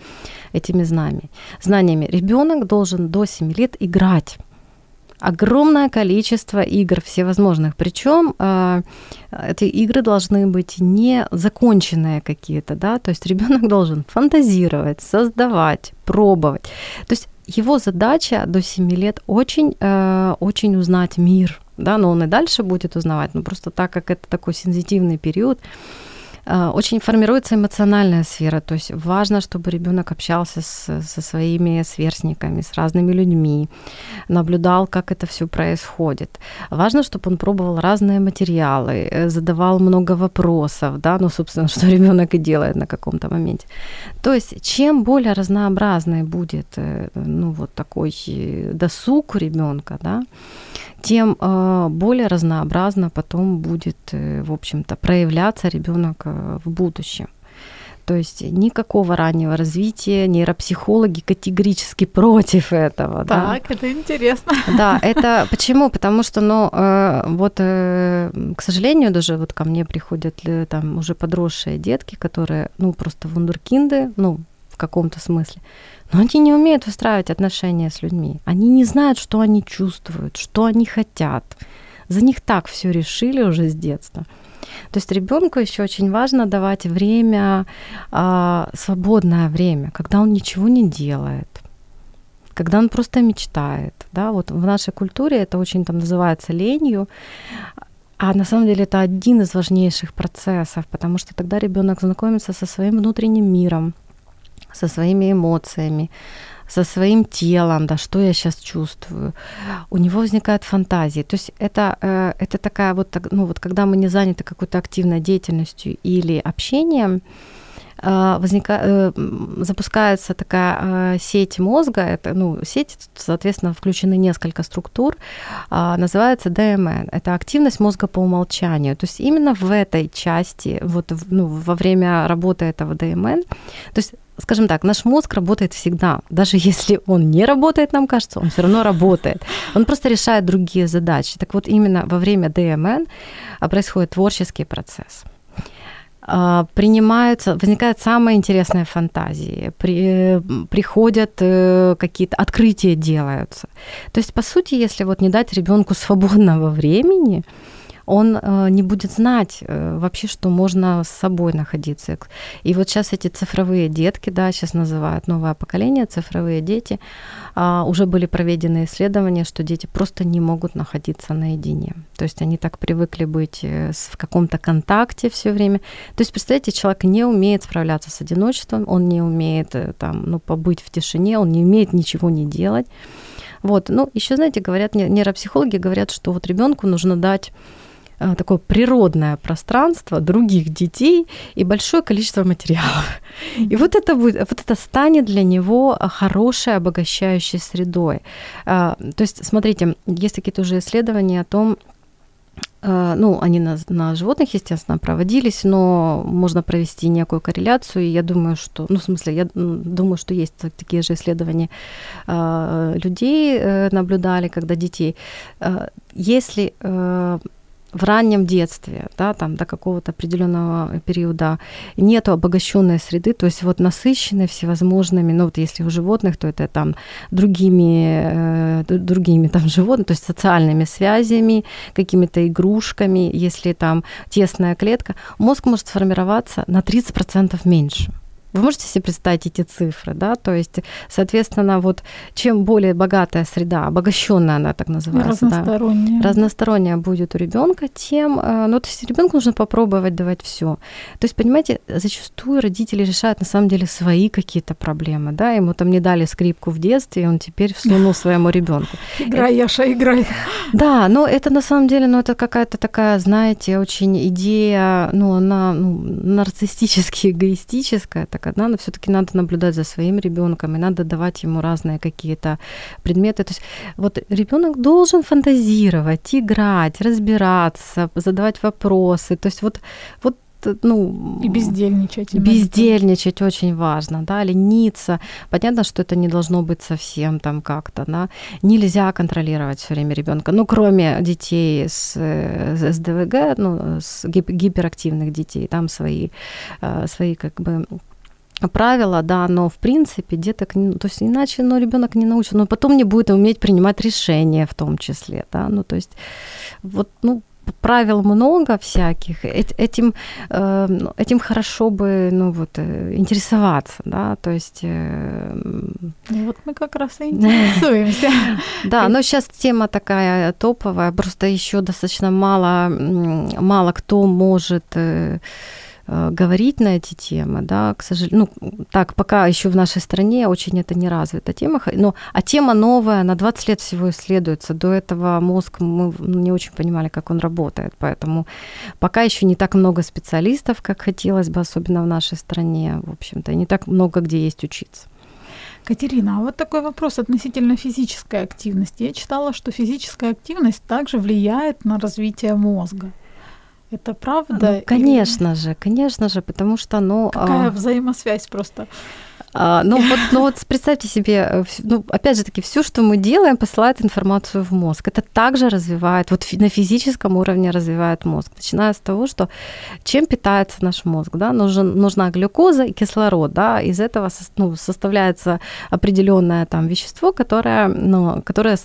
этими знаниями. знаниями. Ребенок должен до 7 лет играть огромное количество игр всевозможных. Причем э, эти игры должны быть не законченные какие-то, да, то есть ребенок должен фантазировать, создавать, пробовать. То есть его задача до 7 лет очень, э, очень узнать мир, да, но он и дальше будет узнавать, но просто так как это такой сензитивный период, очень формируется эмоциональная сфера, то есть важно, чтобы ребенок общался с, со своими сверстниками, с разными людьми, наблюдал, как это все происходит. Важно, чтобы он пробовал разные материалы, э, задавал много вопросов, да, ну, собственно, что ребенок и делает на каком-то моменте. То есть, чем более разнообразный будет, э, ну, вот такой досуг у ребенка, да, тем э, более разнообразно потом будет, э, в общем-то, проявляться ребенок э, в будущем. То есть никакого раннего развития, нейропсихологи категорически против этого. Так, да. это интересно. Да, это почему? Потому что, ну, вот, к сожалению, даже вот ко мне приходят там уже подросшие детки, которые, ну, просто вундеркинды, ну, в каком-то смысле. Но они не умеют выстраивать отношения с людьми. Они не знают, что они чувствуют, что они хотят. За них так все решили уже с детства. То есть ребенку еще очень важно давать время, а, свободное время, когда он ничего не делает, когда он просто мечтает. Да? Вот в нашей культуре это очень там называется ленью, а на самом деле это один из важнейших процессов, потому что тогда ребенок знакомится со своим внутренним миром, со своими эмоциями, со своим телом, да, что я сейчас чувствую. У него возникают фантазии. То есть это, э, это такая вот, ну вот когда мы не заняты какой-то активной деятельностью или общением, э, возника... Э, запускается такая сеть мозга, это, ну, сеть, соответственно, включены несколько структур, называется ДМН, это активность мозга по умолчанию, то есть именно в этой части, вот, ну, во время работы этого ДМН, то есть скажем так, наш мозг работает всегда. Даже если он не работает, нам кажется, он все равно работает. Он просто решает другие задачи. Так вот, именно во время ДМН а, происходит творческий процесс а, принимаются, возникают самые интересные фантазии, при, приходят э, какие-то открытия делаются. То есть, по сути, если вот не дать ребенку свободного времени, он э, не будет знать э, вообще, что можно с собой находиться. И вот сейчас эти цифровые детки, да, сейчас называют новое поколение, цифровые дети, а, уже были проведены исследования, что дети просто не могут находиться наедине. То есть они так привыкли быть э, в каком-то контакте все время. То есть, представляете, человек не умеет справляться с одиночеством, он не умеет там, ну, побыть в тишине, он не умеет ничего не делать. Вот, ну, еще, знаете, говорят, нейропсихологи говорят, что вот ребенку нужно дать Э, такое природное пространство других детей и большое количество материалов. И вот это, будет, вот это станет для него хорошей, обогащающей средой. Э, то есть, смотрите, есть какие-то уже исследования о том, э, ну, они на, на животных, естественно, проводились, но можно провести некую корреляцию, и я думаю, что, ну, в смысле, я думаю, что есть такие же исследования людей наблюдали, когда детей, если в раннем детстве, да, там до какого-то определенного периода нету обогащенной среды, то есть вот насыщенной всевозможными, ну вот если у животных, то это там другими, э, другими там животными, то есть социальными связями, какими-то игрушками, если там тесная клетка, мозг может сформироваться на 30% меньше. Вы можете себе представить эти цифры, да? То есть, соответственно, вот чем более богатая среда, обогащенная она так называется, разносторонняя, да, разносторонняя будет у ребенка, тем, э, ну, то есть ребенку нужно попробовать давать все. То есть, понимаете, зачастую родители решают на самом деле свои какие-то проблемы, да? Ему там не дали скрипку в детстве, и он теперь всунул своему ребенку. Играй, Яша, играй. Да, но это на самом деле, ну, это какая-то такая, знаете, очень идея, ну, она ну, нарциссически эгоистическая, так одна, но все-таки надо наблюдать за своим ребенком, и надо давать ему разные какие-то предметы. То есть вот ребенок должен фантазировать, играть, разбираться, задавать вопросы. То есть вот, вот ну... И бездельничать. Бездельничать очень важно, да, лениться. Понятно, что это не должно быть совсем там как-то, да. Нельзя контролировать все время ребенка. Ну, кроме детей с, с СДВГ, ну, с гиперактивных детей, там свои, э, свои как бы правила, да, но в принципе деток, то есть иначе, ну, ребенок не научится, но потом не будет уметь принимать решения в том числе, да, ну, то есть вот, ну, правил много всяких, этим, э, этим хорошо бы, ну, вот, э, интересоваться, да, то есть... Э, ну, вот мы как раз и интересуемся. Да, но сейчас тема такая топовая, просто еще достаточно мало, мало кто может Э, говорить на эти темы, да, к сожалению, ну, так, пока еще в нашей стране очень это не развита тема, но, а тема новая, на 20 лет всего исследуется, до этого мозг, мы не очень понимали, как он работает, поэтому пока еще не так много специалистов, как хотелось бы, особенно в нашей стране, в общем-то, не так много где есть учиться. Катерина, а вот такой вопрос относительно физической активности. Я читала, что физическая активность также влияет на развитие мозга. Это правда? Ну, конечно же, конечно же, потому что, ну... Какая а, взаимосвязь просто? А, ну, вот, ну вот представьте себе, э, ну, опять же таки, все, что мы делаем, посылает информацию в мозг. Это также развивает, вот на физическом уровне развивает мозг. Начиная с того, что чем питается наш мозг, да, нужен, нужна глюкоза и кислород, да, из этого ну, составляется определенное там вещество, которое, ну, которое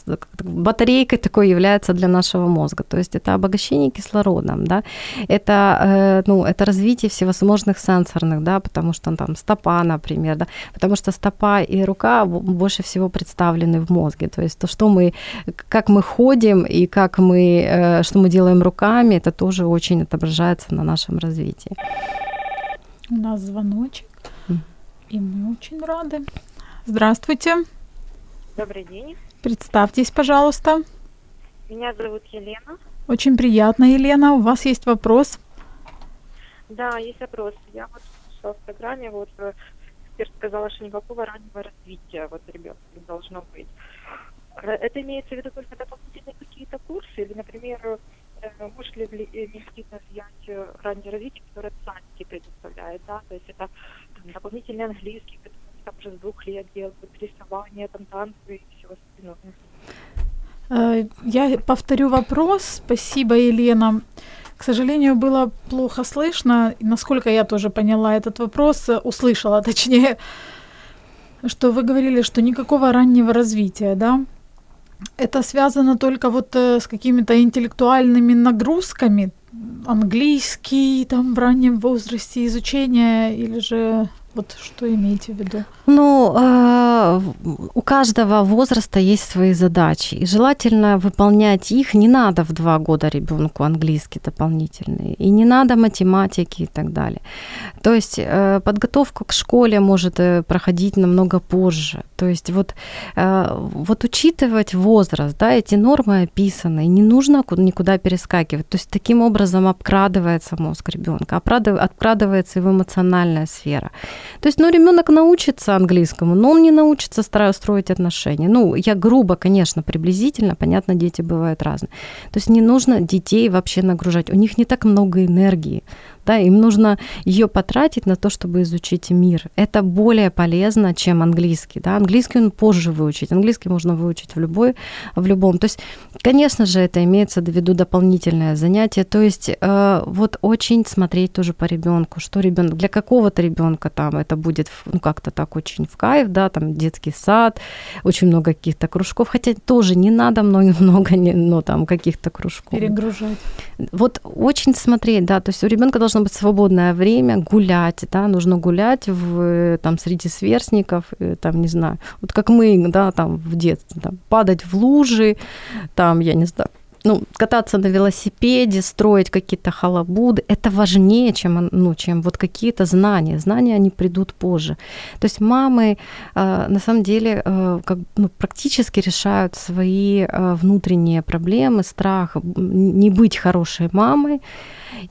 батарейкой такой является для нашего мозга. То есть это обогащение кислородом, да, это, э, ну, это развитие всевозможных сенсорных, да, потому что там стопа, например, да, потому что стопа и рука больше всего представлены в мозге. То есть то, что мы, как мы ходим и как мы, э, что мы делаем руками, это тоже очень отображается на нашем развитии. У нас звоночек, Мгм. и мы очень рады. Здравствуйте, Добрый день. представьтесь, пожалуйста. Меня зовут Елена. Очень приятно, Елена. У вас есть вопрос? Да, есть вопрос. Я вот слушала в программе, вот э, эксперт сказала, что никакого раннего развития вот ребенка не должно быть. Э, Это имеется в виду только дополнительные какие-то курсы или, например, э, может ли вли- э, влиять раннее развитие, которое садики предоставляет, да, то есть это там, дополнительный английский, который там уже с двух лет делают, рисование, там танцы и все остальное. Я повторю вопрос. Спасибо, Елена. К сожалению, было плохо слышно. Насколько я тоже поняла этот вопрос, э, услышала точнее, что вы говорили, что никакого раннего развития, да? Это связано только вот э, с какими-то интеллектуальными нагрузками, английский там в раннем возрасте изучения, или же вот что имеете в виду? Ну, э, у каждого возраста есть свои задачи, и желательно выполнять их. Не надо в два года ребенку английский дополнительный, и не надо математики и так далее. То есть э, подготовка к школе может э, проходить намного позже. То есть вот, э, вот учитывать возраст, да, эти нормы описаны, и не нужно ку- никуда перескакивать. То есть таким образом обкрадывается мозг ребенка, обкрадывается его эмоциональная сфера. То есть, ну, ребенок научится английскому, но он не научится строить отношения. Ну, я грубо, конечно, приблизительно, понятно, дети бывают разные. То есть не нужно детей вообще нагружать. У них не так много энергии. Да, им нужно ее потратить на то, чтобы изучить мир. Это более полезно, чем английский. Да? Английский он позже выучить. Английский можно выучить в, любой, в любом. То есть, конечно же, это имеется в виду дополнительное занятие. То есть, э, вот очень смотреть тоже по ребенку, что ребенок, для какого-то ребенка там это будет ну, как-то так очень в кайф, да, там детский сад, очень много каких-то кружков, хотя тоже не надо много-много, ну, там, каких-то кружков. Перегружать. Вот очень смотреть, да, то есть у ребенка должно быть свободное время гулять, да, нужно гулять в, там, среди сверстников, э, там, не знаю, вот как мы, да, там, в детстве, там, падать в лужи, там, я не знаю, ну, кататься на велосипеде, строить какие-то халабуды, это важнее, чем, ну, чем вот какие-то знания. Знания, они придут позже. То есть мамы э, на самом деле э, как, ну, практически решают свои э, внутренние проблемы, страх не быть хорошей мамой,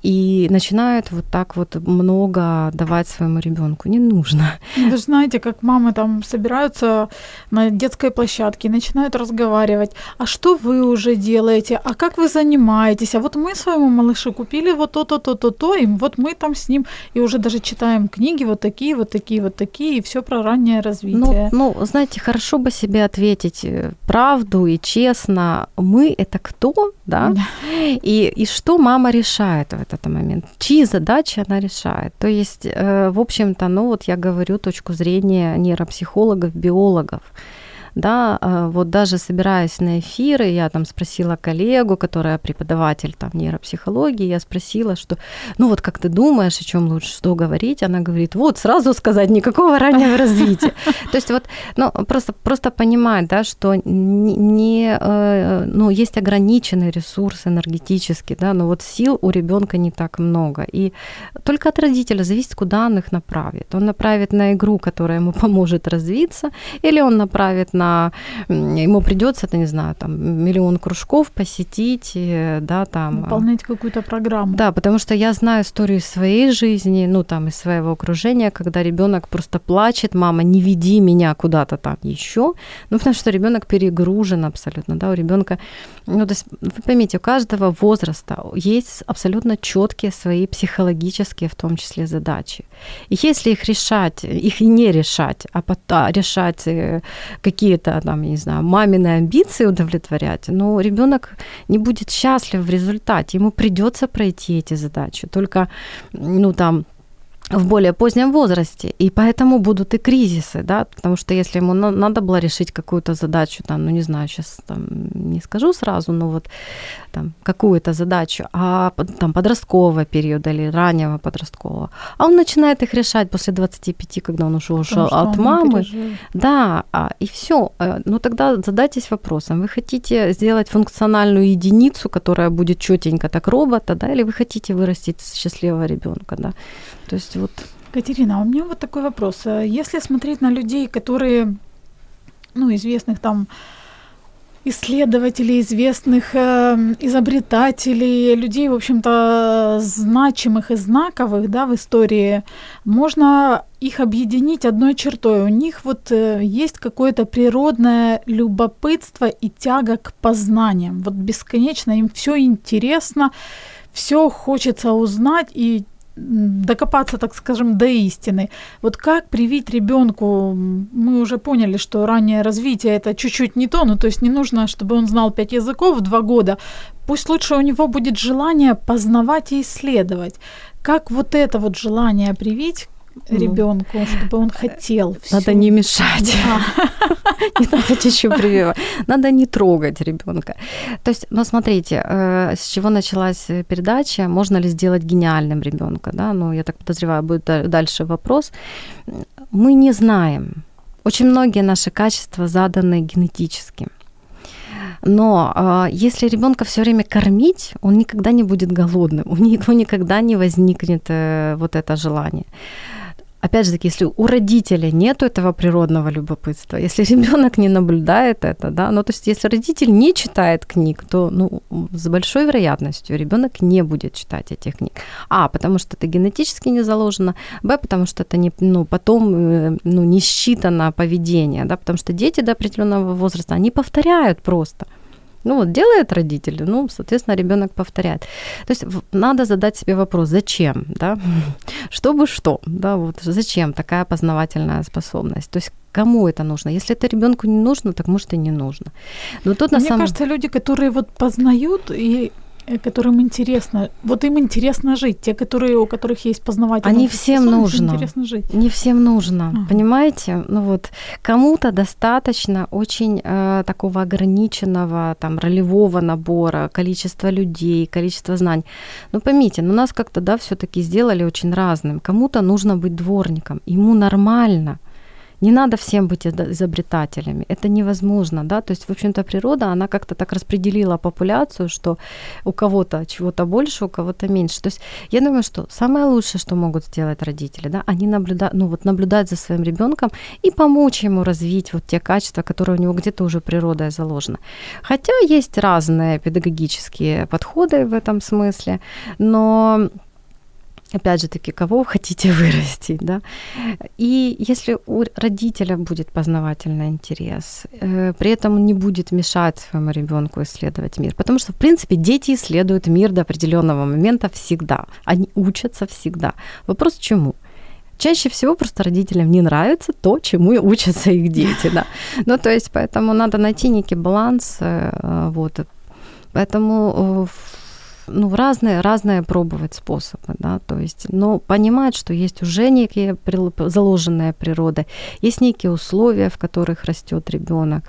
и начинают вот так вот много давать своему ребенку. Не нужно. Вы же знаете, как мамы там собираются на детской площадке и начинают разговаривать. А что вы уже делаете? А как вы занимаетесь? А вот мы своему малышу купили вот то-то, то-то, то, и вот мы там с ним и уже даже читаем книги вот такие, вот такие, вот такие, и все про раннее развитие. Ну, ну, знаете, хорошо бы себе ответить э, правду и честно. Мы это кто, да? И, и что мама решает в этот момент? Чьи задачи она решает? То есть, э, в общем-то, ну вот я говорю точку зрения нейропсихологов, биологов. Да, э, вот даже собираясь на эфиры, я там спросила коллегу, которая преподаватель там нейропсихологии, я спросила, что, ну вот как ты думаешь, о чем лучше, что говорить? Она говорит, вот сразу сказать, никакого раннего развития. То есть вот, ну просто просто понимать, да, что не, не э, ну есть ограниченный ресурс энергетический, да, но вот сил у ребенка не так много, и только от родителя зависит, куда он их направит. Он направит на игру, которая ему поможет развиться, или он направит на на... Ему придется, это не знаю, там, миллион кружков посетить, э, да, там... Выполнять какую-то программу. Да, потому что я знаю историю своей жизни, ну там из своего окружения, когда ребенок просто плачет, мама, не веди меня куда-то там еще, ну потому что ребенок перегружен абсолютно, да, у ребенка, ну то есть вы поймите, у каждого возраста есть абсолютно четкие свои психологические, в том числе, задачи. И если их решать, их и не решать, а а решать э, какие-то там, я не знаю, мамины амбиции удовлетворять, ну ребенок не будет счастлив в результате, ему придется пройти эти задачи. Только, ну там, в более позднем возрасте, и поэтому будут и кризисы, да, потому что если ему на- надо было решить какую-то задачу, там, ну не знаю, сейчас там не скажу сразу, но вот там какую-то задачу, а там подросткового периода или раннего подросткового, а он начинает их решать после 25, когда он уже ушел от мамы, да, а, и все. Ну тогда задайтесь вопросом, вы хотите сделать функциональную единицу, которая будет четенько так робота, да, или вы хотите вырастить счастливого ребенка, да? То есть вот Катерина, а у меня вот такой вопрос. А Если смотреть на людей, которые, ну, известных там исследователей, известных э, изобретателей, людей, в общем-то, значимых и знаковых, да, в истории, можно их объединить одной чертой. У них вот э, есть какое-то природное любопытство и тяга к познаниям. Вот бесконечно им все интересно, все хочется узнать и докопаться, так скажем, до истины. Вот как привить ребенку, мы уже поняли, что раннее развитие это чуть-чуть не то, ну то есть не нужно, чтобы он знал пять языков в два года, пусть лучше у него будет желание познавать и исследовать. Как вот это вот желание привить Ну, ребенку, чтобы он хотел всё? надо не мешать. Не надо чуть-чуть прививать. Надо не трогать ребенка. То есть, ну, смотрите, э, с чего началась э, передача, можно ли сделать гениальным ребенка, да? Ну, я так подозреваю, будет да- дальше вопрос. Мы не знаем. Очень многие наши качества заданы генетически. Но э, если ребенка все время кормить, он никогда не будет голодным, у него никогда не возникнет э, вот это желание опять же таки, если у родителя нет этого природного любопытства, если ребенок не наблюдает это, да, ну то есть если родитель не читает книг, то ну, с большой вероятностью ребенок не будет читать этих книг. А, потому что это генетически не заложено, Б, потому что это не, ну, потом э, ну, не считано поведение, да, потому что дети до определенного возраста, они повторяют просто. Ну вот делает родитель, ну, соответственно, ребенок повторяет. То есть надо задать себе вопрос, зачем, да, чтобы что, да, вот зачем такая познавательная способность, то есть кому это нужно. Если это ребенку не нужно, так может и не нужно. Но тут на Мне самом кажется, люди, которые вот познают и которым интересно, вот им интересно жить, те, которые, у которых есть познавательная Они всем нужно. интересно жить. Не всем нужно, Ага. понимаете? Ну вот кому-то достаточно очень э, такого ограниченного там ролевого набора, количества людей, количества знаний. Ну поймите, ну нас как-то да все-таки сделали очень разным. Кому-то нужно быть дворником, ему нормально. Не надо всем быть изо- изобретателями, это невозможно, да, то есть, в общем-то, природа, она как-то так распределила популяцию, что у кого-то чего-то больше, у кого-то меньше. То есть, я думаю, что самое лучшее, что могут сделать родители, да, они наблюдают, ну вот наблюдать за своим ребенком и помочь ему развить вот те качества, которые у него где-то уже природой заложены. Хотя есть разные педагогические подходы в этом смысле, но опять же таки, кого хотите вырастить, да. И если у родителя будет познавательный интерес, э, при этом он не будет мешать своему ребенку исследовать мир, потому что, в принципе, дети исследуют мир до определенного момента всегда, они учатся всегда. Вопрос чему? Чаще всего просто родителям не нравится то, чему и учатся их дети, да. Ну, то есть, поэтому надо найти некий баланс, э, вот. Поэтому э, ну, разные, разные пробовать способы, да, то есть, но понимать, что есть уже некие заложенные природой, есть некие условия, в которых растет ребенок.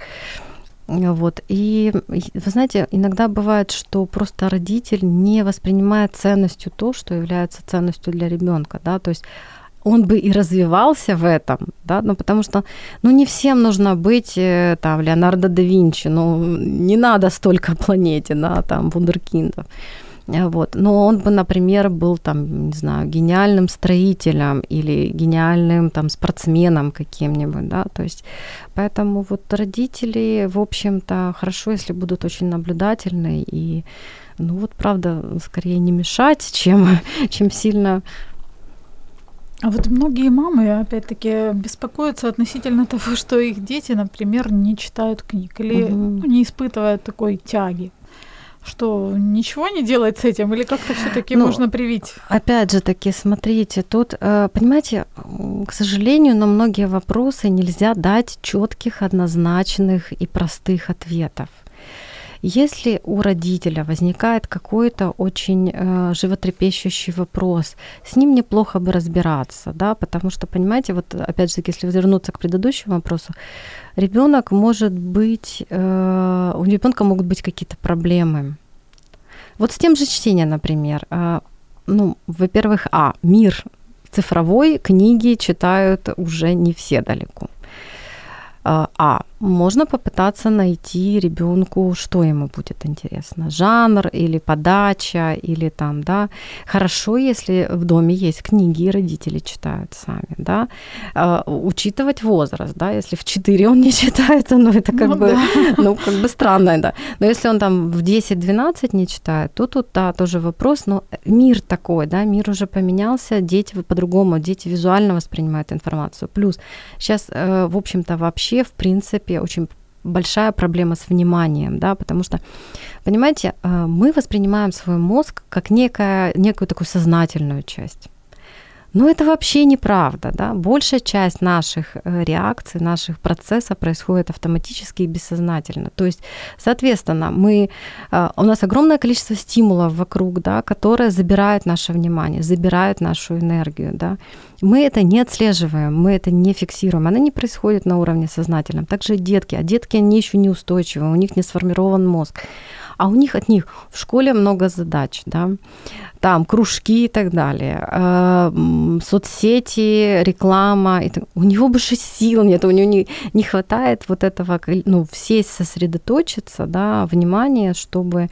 Вот. И и, вы знаете, иногда бывает, что просто родитель не воспринимает ценностью то, что является ценностью для ребенка, да, то есть он бы и развивался в этом, да, ну потому что, ну не всем нужно быть э, там Леонардо да Винчи, ну не надо столько планете, да, там вундеркиндов. Э, Вот. Но он бы, например, был там, не знаю, гениальным строителем или гениальным там спортсменом каким-нибудь, да, то есть поэтому вот родители, в общем-то, хорошо, если будут очень наблюдательны и, ну вот, правда, скорее не мешать, чем, чем сильно А вот многие мамы, опять-таки, беспокоятся относительно того, что их дети, например, не читают книг или Мгм. ну, не испытывают такой тяги. Что ничего не делать с этим, или как-то все-таки Ну, можно привить? Опять же таки, смотрите, тут, э, понимаете, к сожалению, на многие вопросы нельзя дать четких, однозначных и простых ответов. Если у родителя возникает какой-то очень э, животрепещущий вопрос, с ним неплохо бы разбираться, да, потому что, понимаете, вот опять же, если вернуться к предыдущему вопросу, ребенок может быть, э, у ребенка могут быть какие-то проблемы. Вот с тем же чтением, например, э, ну, во-первых, а, мир цифровой, книги читают уже не все далеко. А, А, можно попытаться найти ребенку, что ему будет интересно. Жанр или подача, или там, да. Хорошо, если в доме есть книги, и родители читают сами, да. А, Учитывать возраст, да, если в 4 он не читает, ну, это как Ну бы, да. ну, как бы странно, да. Но если он там в 10-12 не читает, то тут, да, тоже вопрос, но мир такой, да, мир уже поменялся, дети по-другому, дети визуально воспринимают информацию. Плюс сейчас, э, в общем-то, вообще, в принципе, очень большая проблема с вниманием, да, потому что, понимаете, э, мы воспринимаем свой мозг как некая, некую такую сознательную часть. Но это вообще неправда, да. Большая часть наших э, реакций, наших процессов происходит автоматически и бессознательно. То есть, соответственно, мы, э, у нас огромное количество стимулов вокруг, да, которые забирают наше внимание, забирают нашу энергию, да. Мы это не отслеживаем, мы это не фиксируем, оно не происходит на уровне сознательном. Также детки, а детки, они еще неустойчивы, у них не сформирован мозг а у них от них в школе много задач, да, там кружки и так далее, э, соцсети, реклама, и так- у него больше сил нет, у него не, не хватает вот этого, ну, сесть, сосредоточиться, да, внимание, чтобы...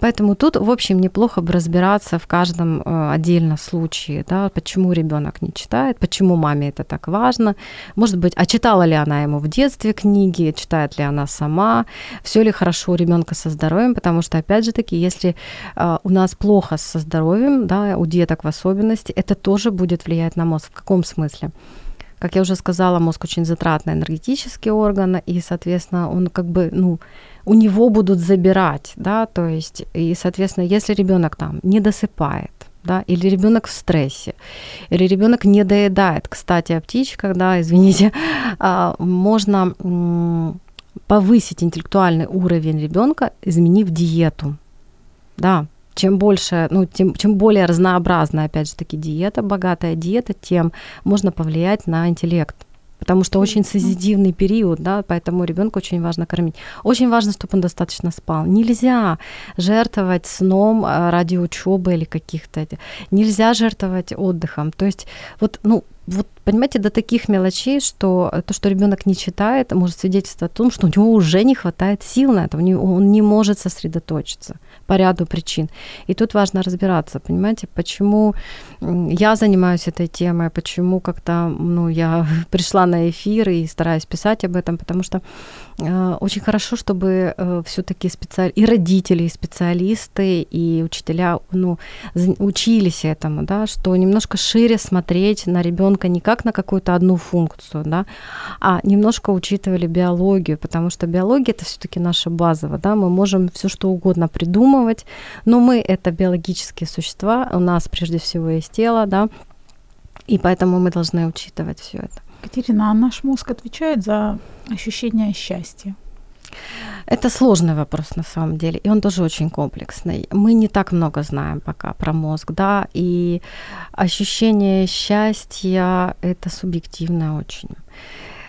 Поэтому тут, в общем, неплохо бы разбираться в каждом э, отдельно случае, да, почему ребенок не читает, почему маме это так важно, может быть, а читала ли она ему в детстве книги, читает ли она сама, все ли хорошо у ребенка со здоровьем, потому что, опять же таки, если э, у нас плохо со здоровьем, да, у деток в особенности, это тоже будет влиять на мозг. В каком смысле? Как я уже сказала, мозг очень затратный энергетический орган, и, соответственно, он как бы, ну, у него будут забирать, да, то есть, и, соответственно, если ребенок там не досыпает, да, или ребенок в стрессе, или ребенок не доедает. Кстати, о птичках, да, извините, а, можно повысить интеллектуальный уровень ребенка, изменив диету. Да, чем больше, ну, тем, чем более разнообразная, опять же таки, диета, богатая диета, тем можно повлиять на интеллект. Потому что очень созидивный период, да, поэтому ребенку очень важно кормить. Очень важно, чтобы он достаточно спал. Нельзя жертвовать сном а, ради учебы или каких-то. Нельзя жертвовать отдыхом. То есть вот, ну, вот понимаете, до таких мелочей, что то, что ребенок не читает, может свидетельствовать о том, что у него уже не хватает сил на это, он не может сосредоточиться по ряду причин. И тут важно разбираться, понимаете, почему я занимаюсь этой темой, почему как-то ну, я пришла на эфир и стараюсь писать об этом, потому что очень хорошо, чтобы э, все-таки специаль... и родители, и специалисты, и учителя ну, учились этому, да, что немножко шире смотреть на ребенка не как на какую-то одну функцию, да, а немножко учитывали биологию, потому что биология это все-таки наша базовая, да, мы можем все что угодно придумывать, но мы это биологические существа, у нас прежде всего есть тело, да, и поэтому мы должны учитывать все это. Катерина, а наш мозг отвечает за ощущение счастья? Это сложный вопрос на самом деле, и он тоже очень комплексный. Мы не так много знаем пока про мозг, да, и ощущение счастья это субъективно очень.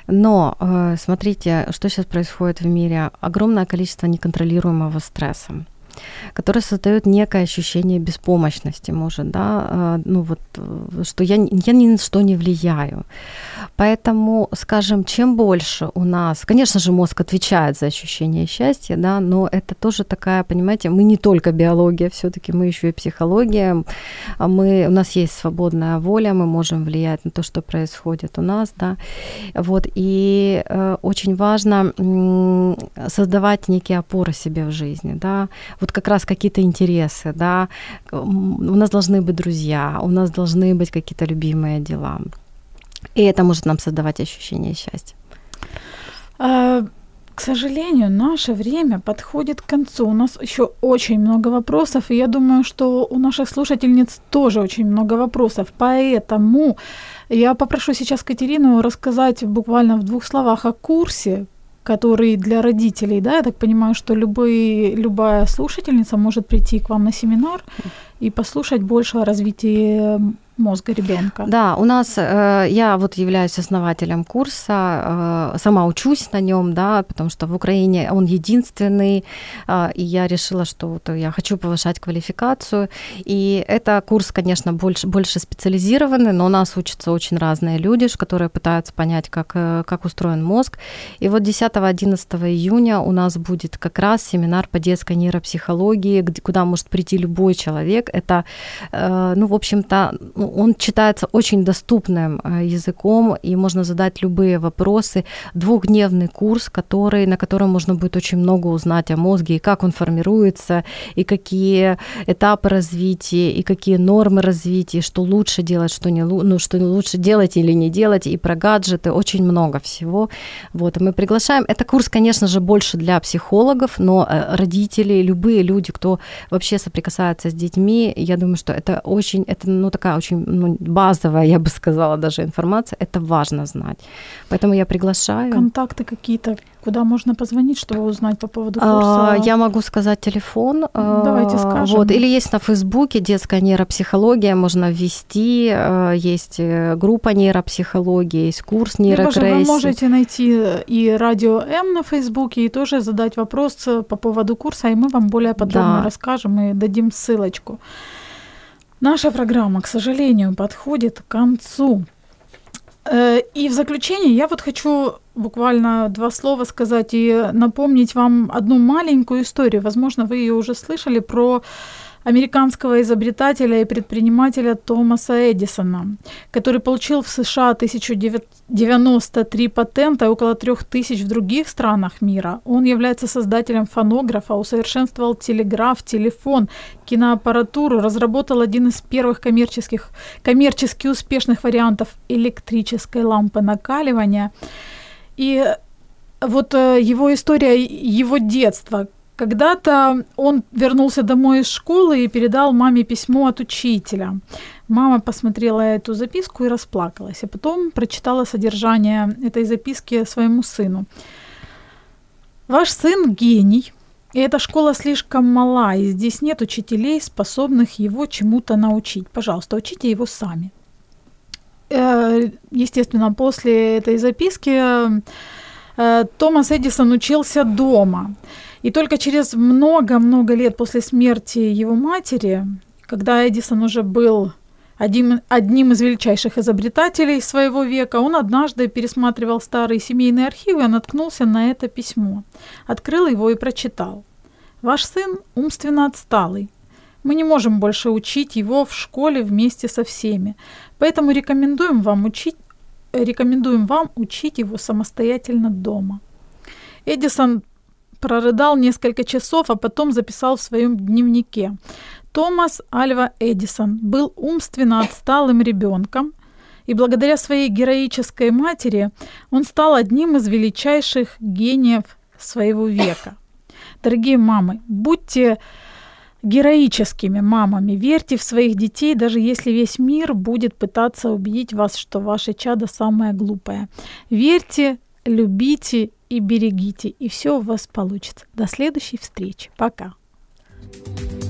Но э, смотрите, что сейчас происходит в мире. Огромное количество неконтролируемого стресса. Который создает некое ощущение беспомощности, может, да, э, ну вот, э, что я, я ни на что не влияю. Поэтому, скажем, чем больше у нас, конечно же, мозг отвечает за ощущение счастья, да, но это тоже такая, понимаете, мы не только биология, все-таки мы еще и психология, мы, у нас есть свободная воля, мы можем влиять на то, что происходит у нас, да, вот, и э, очень важно м, создавать некие опоры себе в жизни, да, как раз какие-то интересы, да, у нас должны быть друзья, у нас должны быть какие-то любимые дела, и это может нам создавать ощущение счастья. А, к сожалению, наше время подходит к концу. У нас еще очень много вопросов, и я думаю, что у наших слушательниц тоже очень много вопросов. Поэтому я попрошу сейчас Катерину рассказать буквально в двух словах о курсе, который для родителей, да, я так понимаю, что любой, любая слушательница может прийти к вам на семинар и послушать больше о развитии мозга ребенка. Да, у нас э, я вот являюсь основателем курса, э, сама учусь на нем, да, потому что в Украине он единственный, э, и я решила, что вот я хочу повышать квалификацию. И это курс, конечно, больше, больше специализированный, но у нас учатся очень разные люди, которые пытаются понять, как, как устроен мозг. И вот 10-11 июня у нас будет как раз семинар по детской нейропсихологии, куда может прийти любой человек. Это, ну, в общем-то, он читается очень доступным э, языком, и можно задать любые вопросы. Двухдневный курс, который, на котором можно будет очень много узнать о мозге, и как он формируется, и какие этапы развития, и какие нормы развития, что лучше делать, что, не, ну, что лучше делать или не делать, и про гаджеты, очень много всего. Вот, мы приглашаем. Это курс, конечно же, больше для психологов, но э, родители, любые люди, кто вообще соприкасается с детьми, я думаю, что это очень, это ну, такая очень ну, базовая, я бы сказала, даже информация, это важно знать. Поэтому я приглашаю. Контакты какие-то, куда можно позвонить, чтобы узнать по поводу курса? А, я могу сказать телефон. А, Давайте скажем. Вот, или есть на Фейсбуке детская нейропсихология, можно ввести, а, есть э, группа нейропсихологии, есть курс нейрокрейси. Либо же вы можете найти и радио М на Фейсбуке и тоже задать вопрос по поводу курса, и мы вам более подробно да. расскажем и дадим ссылочку. Наша программа, к сожалению, подходит к концу. Э, и в заключение я вот хочу буквально два слова сказать и напомнить вам одну маленькую историю. Возможно, вы ее уже слышали про американского изобретателя и предпринимателя Томаса Эдисона, который получил в США 1093 патента и около 3000 в других странах мира. Он является создателем фонографа, усовершенствовал телеграф, телефон, киноаппаратуру, разработал один из первых коммерческих, коммерчески успешных вариантов электрической лампы накаливания. И вот э, его история его детства, когда-то он вернулся домой из школы и передал маме письмо от учителя. Мама посмотрела эту записку и расплакалась, а потом прочитала содержание этой записки своему сыну. Ваш сын гений, и эта школа слишком мала, и здесь нет учителей, способных его чему-то научить. Пожалуйста, учите его сами. Э, естественно, после этой записки э, Томас Эдисон учился дома. И только через много-много лет после смерти его матери, когда Эдисон уже был одним, одним из величайших изобретателей своего века, он однажды пересматривал старые семейные архивы и наткнулся на это письмо. Открыл его и прочитал. «Ваш сын умственно отсталый. Мы не можем больше учить его в школе вместе со всеми, поэтому рекомендуем вам учить, рекомендуем вам учить его самостоятельно дома». Эдисон прорыдал несколько часов, а потом записал в своем дневнике. Томас Альва Эдисон был умственно отсталым ребенком, и благодаря своей героической матери он стал одним из величайших гениев своего века. Дорогие мамы, будьте героическими мамами. Верьте в своих детей, даже если весь мир будет пытаться убедить вас, что ваше чадо самое глупое. Верьте, любите и берегите, и все у вас получится. До следующей встречи. Пока. thank you